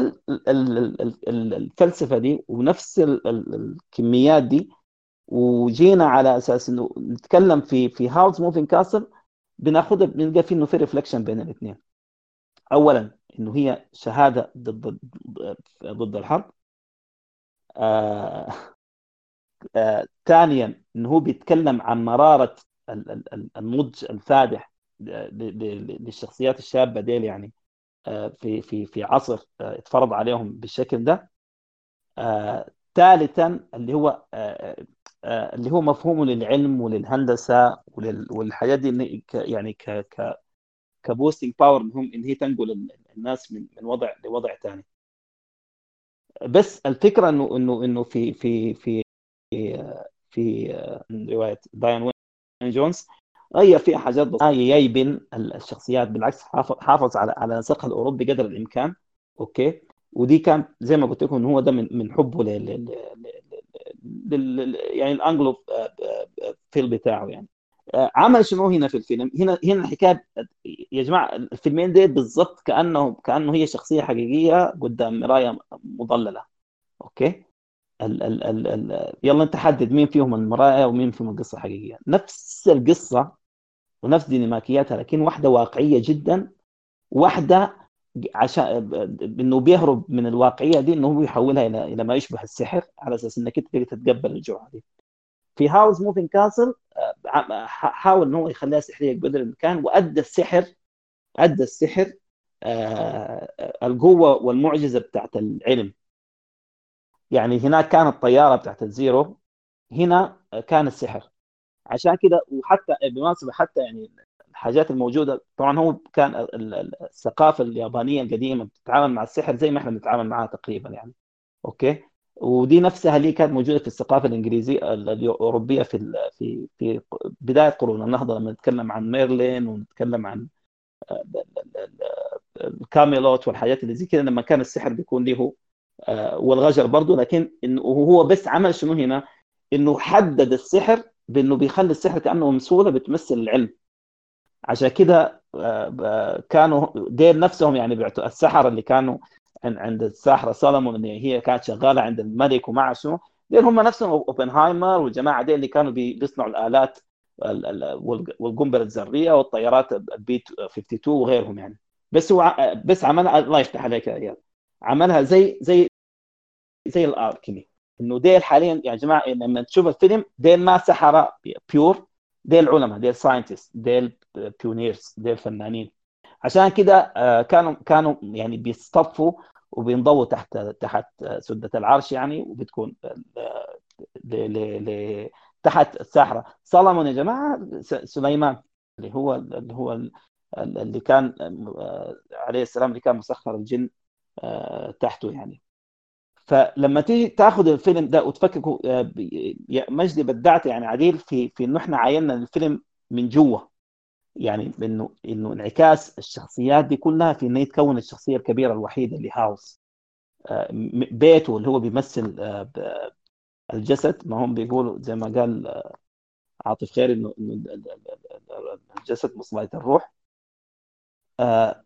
الفلسفة دي ونفس الثيمات دي وجينا على أساس إنه نتكلم في في Howl's Moving Castle بناخذها بنلقى في إنه في reflection بين الاثنين. اولا إنه هي شهادة ضد ضد الحرب. آه آه ثانيا إنه هو بيتكلم عن مرارة النضج الفادح للشخصيات الشابة ديل يعني. في في في عصر اتفرض عليهم بالشكل ده. ثالثا اللي هو اللي هو مفهومه للعلم وللهندسة والحاجات دي يعني ك ك ك boosting power إن هي تنقل الناس من من وضع لوضع ثاني بس الفكرة إنه إنه إنه في في في في رواية ديانا وين جونز غير فيها حاجات بسيطه بين الشخصيات بالعكس حافظ على على نسقها الأوروبي قدر الإمكان. Okay؟ ودي كان زي ما قلت لكم هو ده من من حبه لل لل يعني ال Anglophile بتاعه يعني. عمل شنو هنا في الفيلم؟ هنا هنا الحكاية يا جماعة الفيلمين ديل بالضبط كانه كأنه هي شخصية حقيقية قدام مراية مضللة. Okay؟ ال ال ال ال يلا انت حدد مين فيهم المرايه ومين فيهم القصة الحقيقيه نفس القصة ونفس ديناميكياتها لكن واحدة واقعية جدا واحدة عشان إنه بيهرب من الواقعية دي إنه هو يحولها إلى إلى ما يشبه السحر على أساس إنك أنت تقدر تتقبل الجرعه دي. في Howl's Moving Castle حاول إنه هو يخليها سحرية بقدر الإمكان وأدى السحر أدى السحر آه القوة والمعجزة بتاعت العلم. يعني هناك كانت الطياره بتاعت الزيرو هنا كان السحر. عشان كده وحتى بالمناسبه حتى يعني الحاجات الموجودة طبعا هو كان الثقافة اليابانية القديمة بتتعامل مع السحر زي ما إحنا بنتعامل معها تقريبا يعني. Okay؟ ودي نفسها اللي كانت موجودة في الثقافة الإنجليزية الأوروبية في في في بداية قرون النهضة لما نتكلم عن ميرلين ونتكلم عن الكاميلوت والحاجات اللي زي كده لما كان السحر بيكون له والغجر برضه لكن إنه هو بس عمل شنو هنا؟ إنه حدد السحر بأنه بيخلي السحر كأنه ممثوله بتمثل العلم. عشان كده كانوا دير نفسهم يعني بيعتوا السحر اللي كانوا عند الساحرة سولomon اللي هي كانت شغالة عند الملك ومع شنو دير هم نفسهم أوبنهايمر والجماعة دي اللي كانوا بيصنعوا الآلات والقنبلة الذرية والطيارات البي 52 وغيرهم يعني. بس هو بس عملها الله يفتح عليك يا اياد عملها زي زي زي ال alchemy إنه ديل حاليا يا جماعة لما تشوف الفيلم ديل ما سحره pure ديل علماء ديل scientists ديل pioneers ديل فنانين. عشان كده آه، كانوا كانوا يعني بيصطفوا وبينضووا تحت تحت سدة العرش يعني وبتكون تحت الساحرة. سليمان يا جماعة سليمان اللي هو اللي هو اللي كان عليه السلام اللي كان مسخر الجن تحته يعني. فلما تيجي تاخذ الفيلم ده وتفكك مجدي بدعت يعني عديل في في إنه إحنا عاينا الفيلم من جوا. يعني إنه إنه انعكاس الشخصيات دي كلها في إنه يتكون الشخصية الكبيرة الوحيدة اللي هاوس. بيته اللي هو بيمثل الجسد ما هم بيقولوا زي ما قال عاطف خير إنه الجسد مصلية الروح.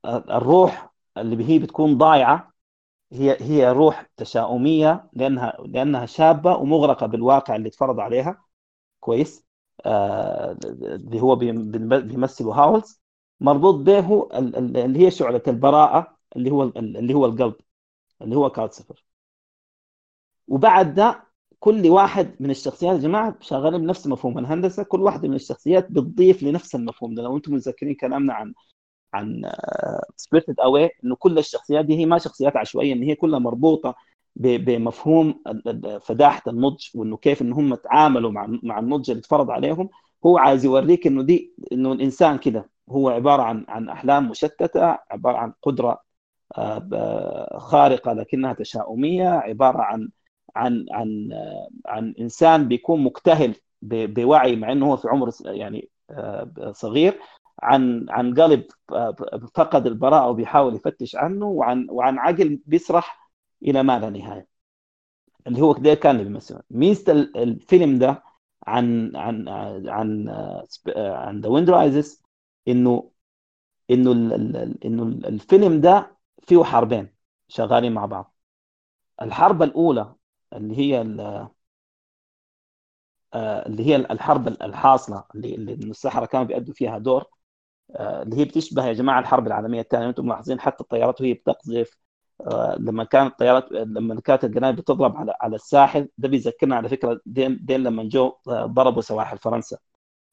الروح اللي هي بتكون ضايعة هي هي روح تشاؤمية لأنها لأنها شابة ومغرقة بالواقع اللي اتفرض عليها. كويس. آه اللي هو بيمثله هاولز. مربوط به اللي هي شعلة البراءة اللي هو اللي هو القلب اللي هو كالسيفر وبعد ده كل واحد من الشخصيات يا جماعة شغالين بنفس مفهوم الهندسة كل واحدة من الشخصيات بتضيف لنفس المفهوم ده. لو أنتم متذكرين كلامنا عن عن Spirited Away إنه كل الشخصيات دي هي ما شخصيات عشوائية إن هي كلها مربوطة بمفهوم فداحة النضج وإنه كيف إن هم تعاملوا مع مع النضج اللي اتفرض عليهم. هو عايز يوريك إنه دي إنه الإنسان كده هو عبارة عن عن أحلام مشتتة عبارة عن قدرة خارقة لكنها تشاؤمية عبارة عن عن عن عن إنسان بيكون مكتهل بوعي مع إنه هو في عمر يعني صغير. عن عن قلب فقد البراءة وبيحاول يفتش عنه وعن وعن عقل بيسرح إلى ما لا نهاية. اللي هو كده كان اللي بيمثل ميزه الفيلم ده عن عن عن عن The Wind Rises إنه إنه إنه الفيلم ده فيه حربين شغالين مع بعض. الحرب الأولى اللي هي اللي هي الحرب الحاصلة اللي, اللي السحرة كانوا بيأدوا فيها دور اللي هي بتشبه يا جماعة الحرب العالمية الثانية أنتم ملاحظين حتى الطيارات وهي بتقذف. لما كانت الطيارات لما كانت القنابل بتضرب على على الساحل ده بيذكرنا على فكرة دين, دين لما جو ضربوا سواحل فرنسا.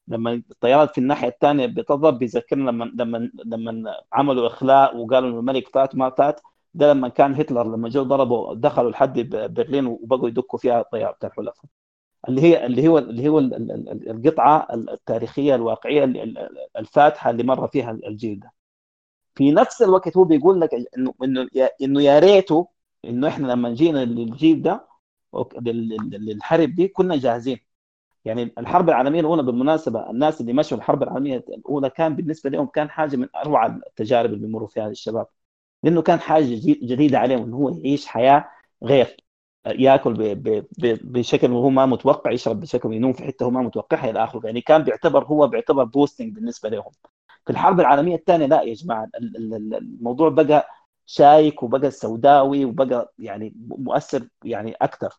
لما الطيارات في الناحية الثانية بتضرب بيذكرنا لما لما لما عملوا إخلاء وقالوا إنه الملك فات ما فات. ده لما كان هتلر لما جو ضربوا دخلوا لحد برلين وبقوا يدقوا فيها الطيار بتاع الحلفاء اللي هي اللي هو اللي هو القطعة التاريخية الواقعية الفاتحة اللي مر فيها الجيل ده. في نفس الوقت هو بيقول لك انه إنه إنه يا ريته إنه إحنا لما جينا للجيل ده للحرب دي كنا جاهزين. يعني الحرب العالمية الأولى بالمناسبة الناس اللي مشوا الحرب العالمية الأولى كان بالنسبة لهم كان حاجة من أروع التجارب اللي بيمروا فيها الشباب. لأنه كان حاجة جديدة عليهم إنه هو يعيش حياة غير. ياكل بشكل هو ما متوقع يشرب بشكل ينوم في حتة هو ما متوقعها إلى اخره يعني كان بيعتبر هو بيعتبر بوستنج بالنسبة لهم. في الحرب العالمية الثانية لا يا جماعة الموضوع بقى شايك وبقى سوداوي وبقى يعني مؤثر يعني أكثر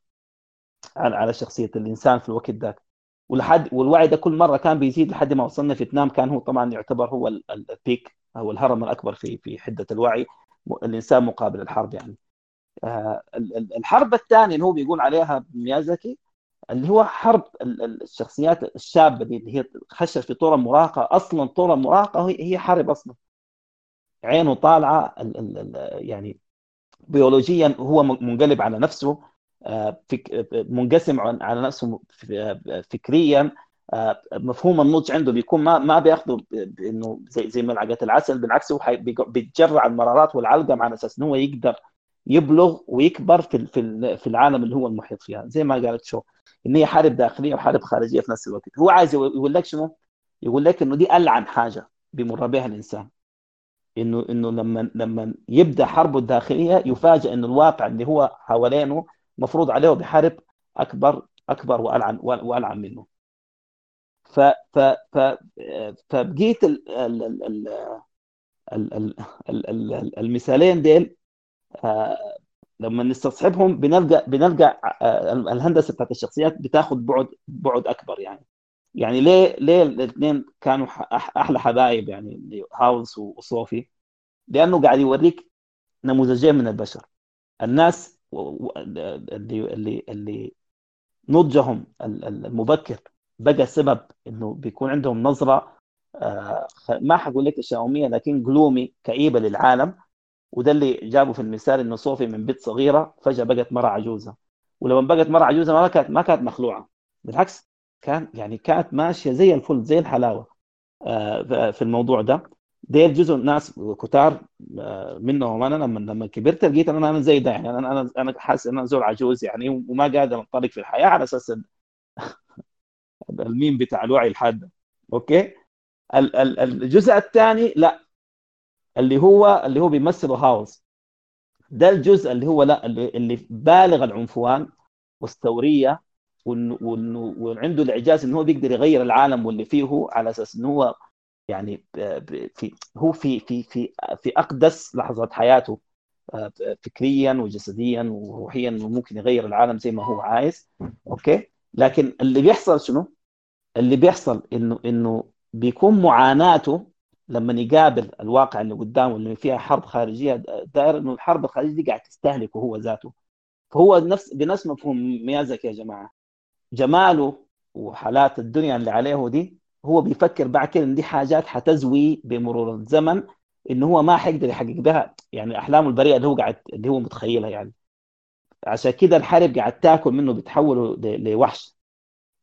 على على شخصية الإنسان في الوقت ذاك. ولحد والوعي ده كل مرة كان بيزيد لحد ما وصلنا فيتنام كان هو طبعا يعتبر هو البيك أو الهرم الأكبر في في حدة الوعي. الإنسان مقابل الحرب يعني. الحرب الثانية اللي هو بيقول عليها ميازاكي اللي هو حرب الشخصيات الشابة دي اللي هي خشت في طور المراهقه أصلا طور المراهقه هي حرب أصلا. عينه طالعة ال ال يعني بيولوجيا هو منقلب على نفسه فك منقسم على نفسه فكريا مفهوم النضج عنده بيكون ما ما بياخذه إنه زي زي ملعقة العسل بالعكس هو بيتجرع المرارات والعلقم على أساس إنه هو يقدر يبلغ ويكبر في في العالم اللي هو المحيط فيها. زي ما قالت شو إن هي حرب داخلية وحرب خارجية في نفس الوقت. هو عايز يقول لك شنو؟ يقول لك إنه دي العن حاجة بيمر بها الإنسان. انه إنه لما لما يبدأ حربه الداخلية يفاجئ إنه الواقع اللي هو حوالينه مفروض عليه بحرب اكبر أكبر والعن وألعن منه. ف ف ف فبقيت ال ال ال ال ال ال المثالين ديل لما نستصحبهم بنلقى بنلقى الهندسة بتاعت الشخصيات بتاخذ بعد بعد أكبر يعني. يعني ليه ليه الاثنين كانوا أحلى حبايب يعني هاولز وصوفي؟ لأنه قاعد يوريك نموذجين من البشر. الناس اللي اللي اللي نضجهم المبكر بقى سبب إنه بيكون عندهم نظرة آه، ما حقول لك تشاؤميه لكن جلومي كئيبة للعالم. وده اللي جابه في المثال إنه صوفي من بنت صغيرة فجأة بقت مره عجوزة. ولما بقت مره عجوزة ما كانت ما كانت مخلوعة. بالعكس كان يعني كانت ماشية زي الفل زي الحلاوة آه، في الموضوع ده. ديل جزء ناس كتار آه، منهم أنا لما لما كبرت لقيت أنا أنا زي ده. يعني أنا أنا أنا حاسس إن أنا زول عجوز يعني وما قادر أنطلق في الحياة على أساس الميم بتاع الوعي الحاد أوكي؟ الجزء الثاني لا اللي هو اللي هو بيمثله هاوس. ده الجزء اللي هو لا اللي بالغ العنفوان والثورية وعنده الإعجاز انه هو بيقدر يغير العالم واللي فيه على أساس انه هو يعني في هو في في في في أقدس لحظات حياته آه، فكريا وجسديا وروحيا وممكن يغير العالم زي ما هو عايز. أوكي؟ لكن اللي بيحصل شنو؟ اللي بيحصل إنه إنه بيكون معاناته لما يقابل الواقع اللي قدامه اللي فيها حرب خارجية داير إنه الحرب الخارجية دي قاعد تستهلكه هو ذاته. فهو نفس بنفس مفهوم ميازك يا جماعة. جماله وحالات الدنيا اللي عليه دي هو بيفكر بعد كده إن دي حاجات حتزوي بمرور الزمن ان هو ما حيقدر يحقق بها. يعني أحلامه البريئة اللي هو قاعد اللي هو متخيلها يعني. عشان كده الحرب قاعد تاكل منه بتحوله لوحش.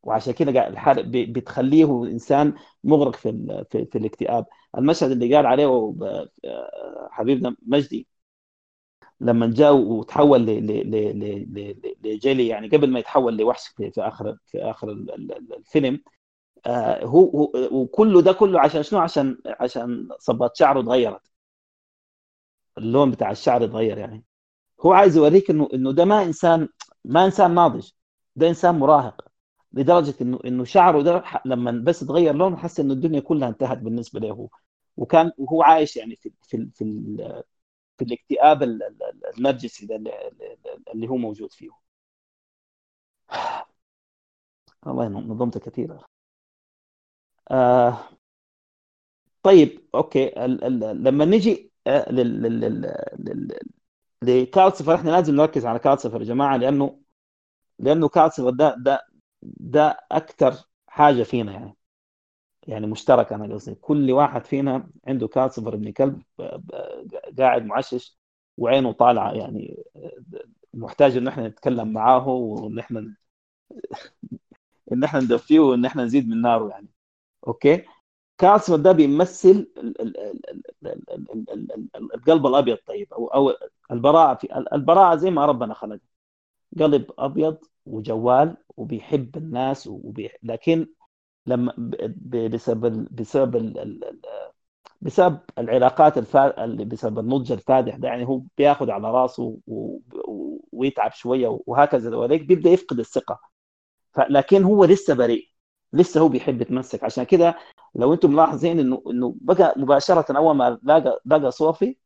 وعشان كده الحرب بتخليه إنسان مغرق في في, في الاكتئاب. المشهد اللي قال عليه حبيبنا مجدي لما جاء وتحول لجيلي يعني قبل ما يتحول لوحش في, آخر في آخر الفيلم آه هو, وكله ده كله عشان شنو؟ عشان عشان صبات شعره اتغيرت. اللون بتاع الشعر اتغير يعني. هو عايز يوريك انه إنه ده ما انسان ما إنسان ناضج. ده إنسان مراهق. لدرجة إنه إنه شعره ده لما بس تغير لونه حس إنه الدنيا كلها انتهت بالنسبة له. وكان وهو عايش يعني في في في, في الاكتئاب النرجسي ده اللي هو موجود فيه. والله نظمت كثيرا آه طيب أوكي. ال ال لما نجي آه لكالسيفر إحنا لازم نركز على كالسيفر يا جماعة لأنه لأنه كالسيفر ده ده ده أكثر حاجة فينا يعني. يعني مشترك أنا قصدي. كل واحد فينا عنده كالسيفر ابن كلب قاعد معشش وعينه طالعة يعني. محتاج إن إحنا نتكلم معاه وإن إحنا إن إحنا ندفيه وإن إحنا نزيد من ناره يعني. أوكي؟ كالسيفر ده بيمثل القلب الأبيض طيب أو أو البراءة في البراءة زي ما ربنا خلق قلب أبيض وجوال وبيحب الناس وبي... لكن لما بسبب بسبب بسبب العلاقات الفا... بسبب النضج الفادح ده يعني هو بياخذ على راسه و... ويتعب شوية وهكذا. وليك بيبدأ يفقد الثقة. لكن هو لسه بريء. لسه هو بيحب يتمسك. عشان كده لو أنتم ملاحظين انه انه بقى مباشرة أول ما لقى لقى صوفي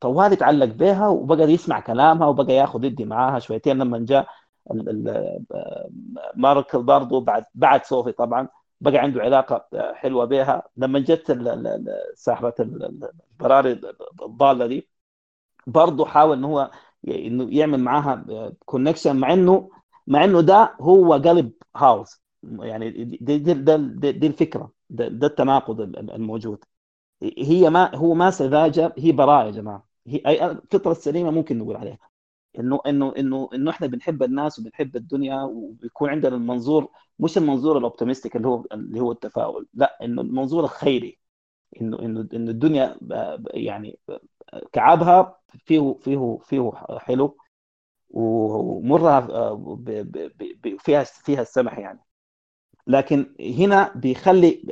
طوال يتعلق بها وبقى يسمع كلامها وبقى ياخذ يدي معاها شويتين لما جاء مارك برضه بعد بعد صوفي طبعا. بقى عنده علاقة حلوة بها لما جت ساحرة البراري الضالة دي برضه حاول انه هو إنه يعمل معاها كونكشن مع انه مع إنه ده هو قلب هاوس. يعني دي دي, دي, دي الفكرة. ده, ده التناقض الموجود. هي ما هو ما سذاجة هي براءة يا جماعة. هي الفطره السليمه ممكن نقول عليها. إنه إنه إنه إنه إحنا بنحب الناس وبنحب الدنيا وبيكون عندنا المنظور مش المنظور الاوبتيمستيك اللي هو اللي هو التفاؤل لا إنه المنظور الخيري إنه إنه إنه الدنيا يعني كعبها فيه فيه فيه حلو ومرها فيها فيها السمح يعني. لكن هنا بيخلي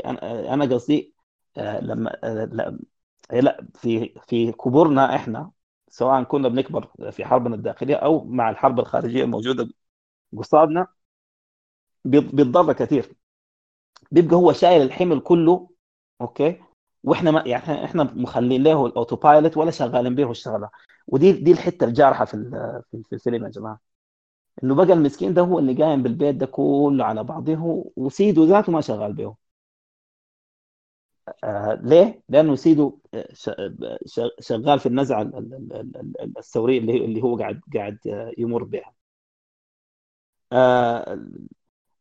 أنا قصدي آه، لما آه، لا في في كبرنا إحنا سواء كنا بنكبر في حربنا الداخلية أو مع الحرب الخارجية الموجودة قصادنا بيتضرر كثير. بيبقى هو شايل الحمل كله أوكي؟ وإحنا ما يعني إحنا مخلين له ال auto pilot ولا شغالين به الشغله ودي دي الحتة الجارحة في في الفيلم يا جماعة. إنه بقى المسكين ده هو اللي قايم بالبيت ده كله على بعضه وسيده ذاته ما شغال به. ليه؟ لأنه سيده آه، آه، شغال في النزعة الثوريه اللي هو قاعد قاعد آه، يمر بها. آه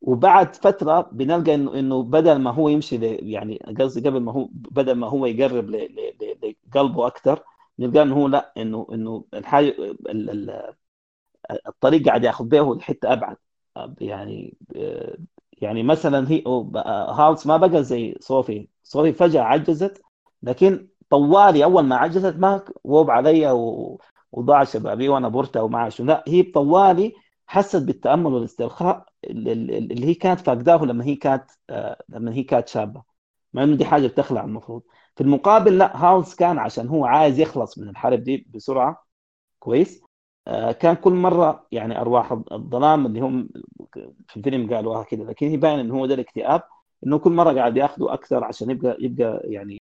وبعد فترة بنلقى إنه إنه بدل ما هو يمشي يعني قصدي قبل ما هو بدل ما هو يقرب لقلبه أكثر نلقى إنه هو لأ إنه إنه الحاجة الطريق قاعد ياخذ به لحته أبعد يعني يعني مثلا هي هالس ما بقى زي صوفي صوفي فجأة عجزت لكن طوالي أول ما عجزت ما ووب علي وضاع شبابي وأنا برتا وما شو. لا هي طوالي حست بالتأمل والاسترخاء اللي هي كانت فاقداه لما هي كانت آه، لما هي كانت شابة. مع إنه دي حاجة بتخلع المفروض. في المقابل لا هاوس كان عشان هو عايز يخلص من الحرب دي بسرعة كويس. آه، كان كل مرة يعني أرواح الظلام اللي هم في الفيلم قالوها كده لكن هي باين انه هو ده الاكتئاب. إنه كل مرة قاعد ياخذوا أكثر عشان يبقى يبقى يعني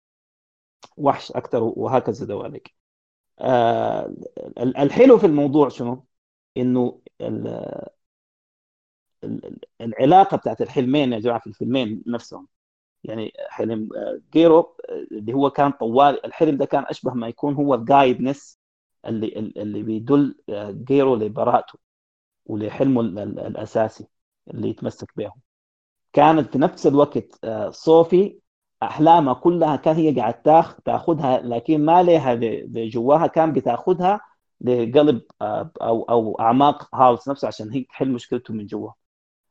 وحش أكثر وهكذا دوالك آه الحلو في الموضوع شنو؟ إنه العلاقة بتاعت الحلمين يا جماعة في الفيلمين نفسهم. يعني حلم جيرو آه، اللي هو كان طوال الحلم ده كان أشبه ما يكون هو ال guidance اللي اللي بيدل آه، جيرو لبراءته ولحلمه الأساسي اللي يتمسك به كانت في نفس الوقت آه، صوفي احلامها كلها كان هي قاعد تاخ تاخذها لكن ما لها جواها كان بتاخذها لقلب أو أو أعماق هاوس نفسه عشان هي تحل مشكلته من جوا.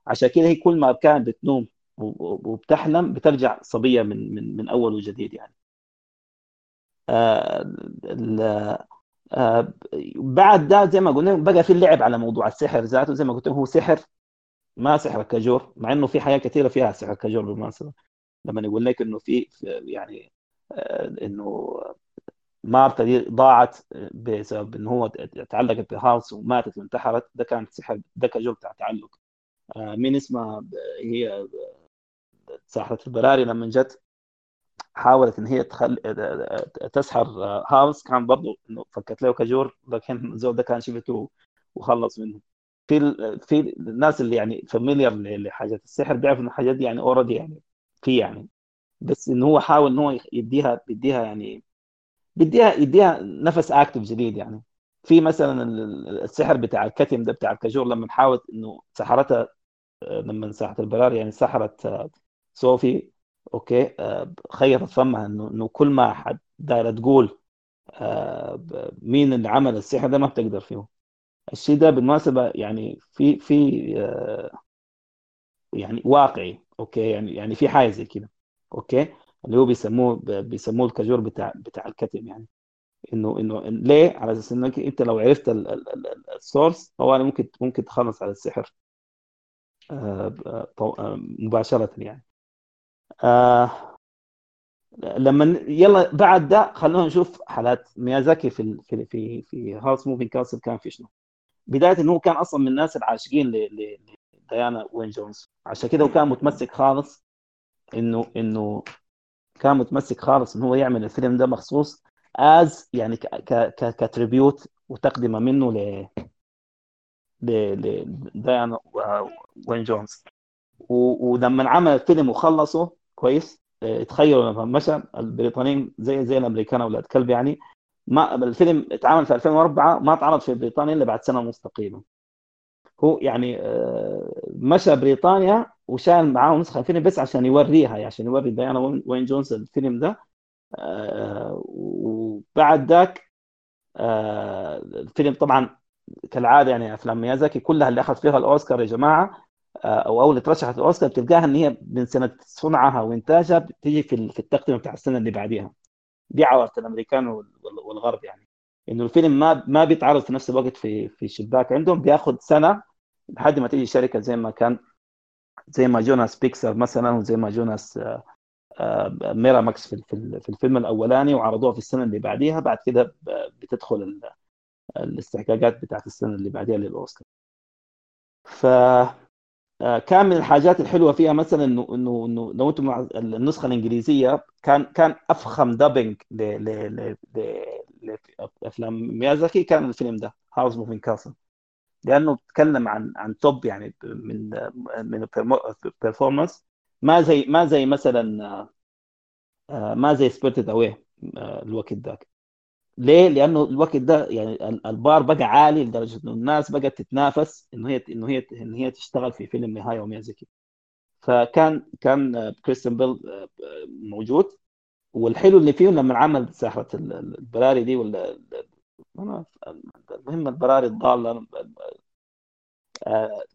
عشان كده هي كل ما كانت بتنوم وبتحلم بترجع صبية من من من أول وجديد يعني. آه آه بعد ده زي ما قلنا بقى في اللعب على موضوع السحر ذاته زي ما قلت هو سحر ما سحر الكاجور مع إنه في حياه كثيره فيها سحر الكاجور بالمناسبة. لما يقول لك إنه في يعني آه إنه مارتا دي ضاعت بسبب إنه هو تعلقت بهاوس وماتت وانتحرت ده كان سحر ده كاجور بتاع تعلق. آه، مين اسمها؟ هي ساحرة البراري لما جت حاولت إن هي تخل... تسحر هاوس كان برضه إنه فكت له كجور لكن الزول ده كان شفته وخلص منه. في. في الناس اللي يعني familiar لحاجات السحر بيعرفوا إن الحاجات دي يعني already يعني في يعني بس انه هو حاول إن هو يديها بيديها يعني بيديها يديها نفس active جديد يعني في مثلا السحر بتاع الكتم ده بتاع الكاجور لما حاولت إنه سحرتها آه، لما ساحت البرار يعني سحرت آه، صوفي أوكي آه، خيطت فمها إنه إنه كل ما حد دايرة تقول مين اللي عمل السحر ده ما بتقدر فيه الشيء ده بالمناسبة يعني في في يعني واقعي أوكي؟ يعني يعني في حاجة زي كده أوكي؟ اللي هو بيسموه بيسموه الكاجور بتاع بتاع الكتم يعني. إنه إنه ليه؟ على أساس أنك أنت لو عرفت ال source هو ممكن ممكن تخلص على السحر آه، آه، مباشرة يعني. آه، لما يلا بعد ده خلونا نشوف حالات ميازاكي في في في في Howl's Moving Castle كان في شنو. بداية إنه هو كان أصلا من الناس العاشقين لديانا وين جونز. عشان كده هو كان متمسك خالص انه إنه كان متمسك خالص إنه هو يعمل الفيلم ده مخصوص as يعني ك tribute وتقدمة منه ل لديانا وين جونز. ولما عمل الفيلم وخلصه كويس آه، تخيلوا لما مشى البريطانيين زي زي الأمريكان أولاد كلب يعني ما الفيلم اتعمل في 2004 ما اتعرض في بريطانيا إلا بعد سنة ونص تقريبا هو يعني آه، مشى بريطانيا وشال معاه نسخة الفيلم بس عشان يوريها يعني عشان يوري ديانا وين جونز الفيلم ده. آه، وبعد ذاك الفيلم طبعا كالعادة يعني أفلام ميازاكي كلها اللي أخذ فيها الأوسكار يا جماعة آه، أو أو اللي ترشحت الأوسكار بتلقاها إن هي من سنة صنعها وإنتاجها بتيجي في التقدمه بتاع السنة اللي بعديها. دي عواره الامريكان والغرب يعني. إنه الفيلم ما ما بيتعرض في نفس الوقت في في الشباك. عندهم بياخذ سنة لحد ما تيجي شركة زي ما كان زي ما جوناس بيكسر مثلا وزي ما جوناس آه، آه، ميرا ماكس في في الفيلم الأولاني وعرضوها في السنة اللي بعديها. بعد كده بتدخل الاستحقاقات بتاعت السنة اللي بعديها للأوسكار. ف كان من الحاجات الحلوة فيها مثلا انه انه إنه لو أنتم النسخة الإنجليزية كان كان أفخم دبنج لأفلام ميازاكي كان الفيلم ده Howl's Moving Castle لأنه بيتكلم عن عن top يعني من من performance ما زي ما زي مثلا آه، ما زي Spirited Away الوقت ذاك. ليه؟ لأنه الوقت ده يعني البار بقى عالي لدرجة إنه الناس بقت تتنافس إنه هي إنه هي إنه هي تشتغل في فيلم نهايه وميازاكي فكان كان كريستيان بيل موجود والحلو اللي فيه لما عمل ساحرة البراري دي ولا المهم البراري الضالة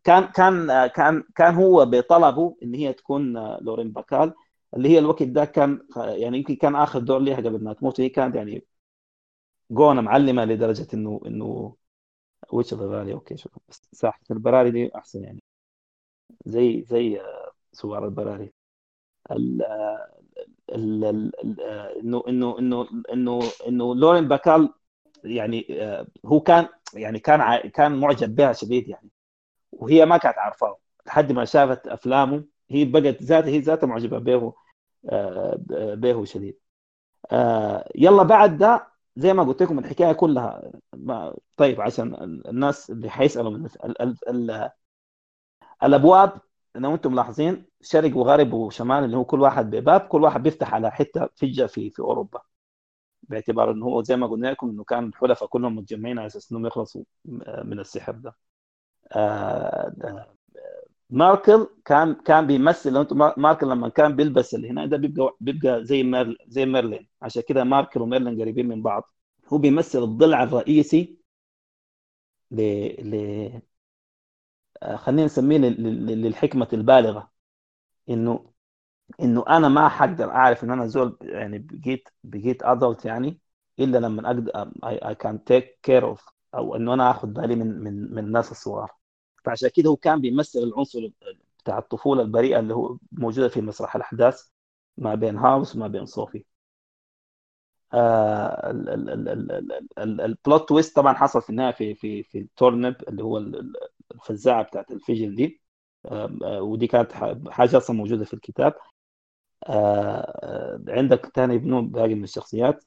كان كان كان كان هو بطلبه إن هي تكون لورين باكال اللي هي الوقت ده كان يعني يمكن كان آخر دور ليها قبل ما تموت هي كانت يعني جونه معلمة لدرجة إنه إنه وش البراري أوكي شكرا. بس ساحرة البراري دي أحسن يعني. زي زي سوار البراري. ال ال إنه إنه إنه إنه إنه لورين باكال يعني هو كان يعني كان كان معجب بها شديد يعني. وهي ما كانت عارفاه. لحد ما شافت أفلامه هي بقت ذاتها هي ذاتها معجبة به به شديد. يلا بعد ده زي ما قلت لكم الحكاية كلها. طيب عشان الناس اللي حيسألوا من ال ال ال الأبواب لو أنتم ملاحظين شرق وغرب وشمال اللي هو كل واحد بباب كل واحد بيفتح على حتة فجة في في أوروبا. باعتبار إنه هو زي ما قلنا لكم إنه كان الحلفاء كلهم متجمعين على أساس إنهم يخلصوا من السحر ده. ماركل كان كان بيمثل لو ماركل لما كان بيلبس اللي هنا ده بيبقى بيبقى زي ميرل زي ميرلين. عشان كده ماركل وميرلين قريبين من بعض. هو بيمثل الضلع الرئيسي ل ل خلينا نسميه للحكمة البالغة. انه إنه أنا ما حقدر أعرف إن أنا زول يعني بقيت بقيت adult يعني إلا لما أقدر I can take care of أو إنه أنا آخذ بالي من من من الناس الصغار. فعشان كده هو كان بيمثل العنصر بتاع الطفولة البريئة اللي هو موجودة في مسرح الأحداث ما بين هاوس وما بين صوفي. آه البلوت تويست طبعا حصل في النهاية في في في التورنب اللي هو الفزاعة بتاعت الفجل دي. آه ودي كانت حاجة أصلا موجودة في الكتاب. آه عندك ثاني ابنه باقي من الشخصيات.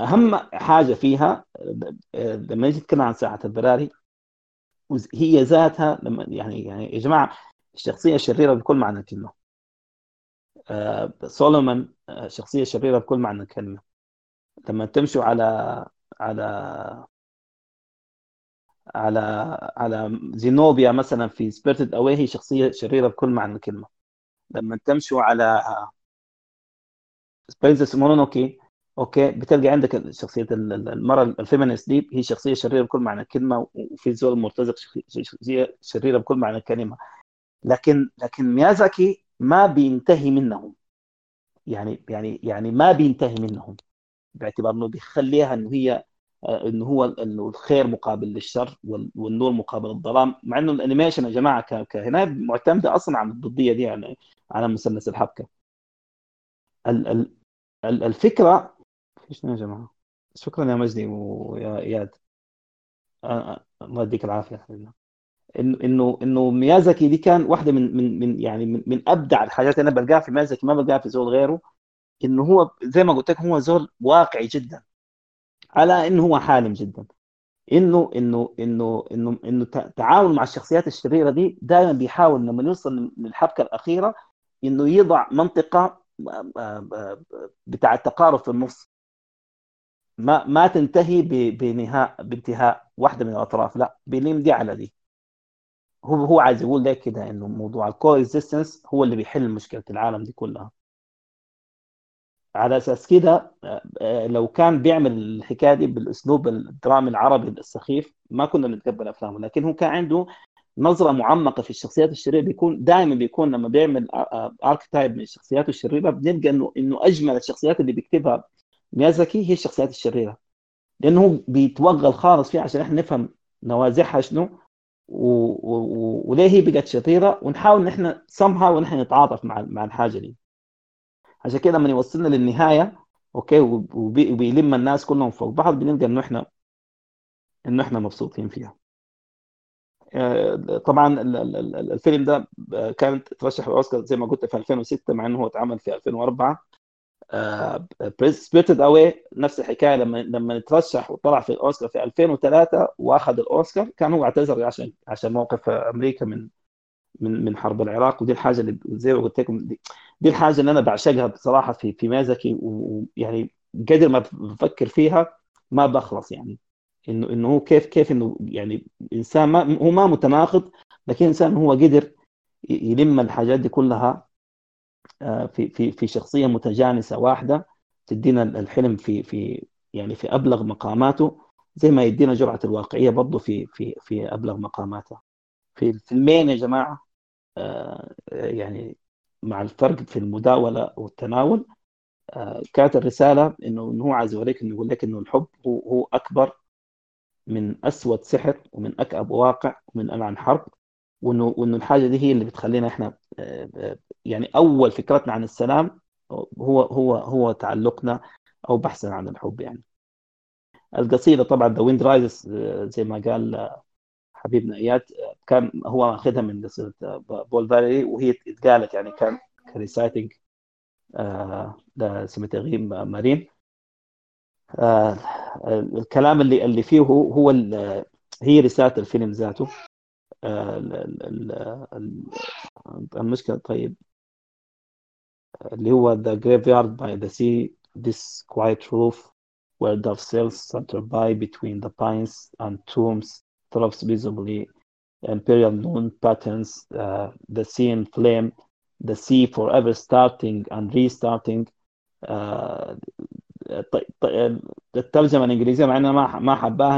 أهم حاجة فيها لما نيجي نتكلم عن ساعة البراري هي ذاتها لما يعني يعني يا جماعة الشخصية الشريرة بكل معنى الكلمة آه سولومون شخصية شريرة بكل معنى الكلمة لما تمشوا على على على على زينوبيا مثلا في Spirited Away هي شخصية شريرة بكل معنى الكلمة لما تمشوا على Princess Mononoke okay بتلقى عندك شخصية المرأة ال feminist دي هي شخصية شريرة بكل معنى الكلمة وفي زول مرتزق شخصية شريرة بكل معنى الكلمة. لكن لكن ميازاكي ما بينتهي منهم. يعني يعني يعني ما بينتهي منهم. باعتبار إنه بيخليها إنه هي إنه هو إنه الخير مقابل للشر والنور مقابل الظلام. مع إنه الأنيميشن يا جماعة كهنا معتمدة أصلا على الضدية دي على على مثلث الحبكه الفكرة شنو يا جماعة؟ شكرا يا مجدي ويا إياد. الله يديك العافية انه انه إنه ميازاكي دي كان واحدة من من من يعني من, من أبدع الحاجات اللي أنا بلقاها في ميازاكي ما بلقاها في زول غيره إنه هو زي ما قلت لك هو زول واقعي جدا على إنه هو حالم جدا. انه انه انه انه إنه تعامل مع الشخصيات الشريرة دي دائما بيحاول لما يوصل للحبكة الأخيرة إنه يضع منطقة بتاع التقارب في النص. ما ما تنتهي بنهاء بانتهاء واحدة من الأطراف. لا بيلم دي على دي. هو هو عايز يقول لك كده إنه موضوع ال co-existence هو اللي بيحل مشكلة العالم دي كلها. على أساس كده لو كان بيعمل الحكاية دي بالأسلوب الدرامي العربي السخيف ما كنا نتقبل أفلامه. لكن هو كان عنده نظرة معمقة في الشخصيات الشريرة. بيكون دائما بيكون لما بيعمل archetype من الشخصيات الشريرة بنلقى إنه إنه أجمل الشخصيات اللي بيكتبها ميازاكي هي الشخصيات الشريرة. لأنه بيتوغل خالص فيها عشان إحنا نفهم نوازعها شنو و... و... وليه هي بقت شريرة ونحاول إن إحنا سمها ونحن نتعاطف مع مع الحاجة دي. عشان كده لما يوصلنا للنهاية okay وبي... وبيلم الناس كلهم فوق بعض بنلقى إنه إحنا إنه إحنا مبسوطين فيها. طبعا الفيلم ده كان ترشح للاوسكار زي ما قلت في 2006 مع إنه هو اتعمل في 2004 Spirited Away نفس الحكاية لما لما ترشح وطلع في الأوسكار في 2003 وأخذ الأوسكار كان هو اعتذر عشان عشان موقف أمريكا من من من حرب العراق ودي الحاجة اللي زي ما قلت لكم دي, دي الحاجة اللي أنا بعشقها بصراحة في في ميازاكي ويعني قدر ما بفكر فيها ما بخلص يعني. انه إنه هو كيف كيف إنه يعني إنسان ما هو ما متناقض لكن إنسان هو قدر يلم الحاجات دي كلها آه، في في في شخصية متجانسة واحدة تدينا الحلم في في يعني في أبلغ مقاماته زي ما يدينا جرعة الواقعية برضه في في في أبلغ مقاماتها في الفيلمين يا جماعة آه، يعني مع الفرق في المداولة والتناول آه، كانت الرسالة إنه هو عايز يوريك إنه يقول لك إنه الحب هو هو أكبر من اسود سحر ومن أكأب واقع ومن العن حرب وإنه وإنه الحاجة دي هي اللي بتخلينا إحنا آه، يعني أول فكرتنا عن السلام هو هو هو تعلقنا أو بحثنا عن الحب يعني. القصيدة طبعا The Wind Rises زي ما قال حبيبنا اياد كان هو اخذها من قصيدة بول فاليري وهي اتقالت يعني كان ك reciting Le Cimetière marin. آه الكلام اللي اللي فيه هو, هو هي رسالة الفيلم ذاته. آه المشكله طيب اللي هو The Graveyard by the Sea This Quiet Roof where dove cells saunter by between the pines and tombs troughs visibly imperial moon patterns uh, the sea in flame the sea forever starting and restarting uh, الترجمه الانجليزيه مع انها ما ما حباها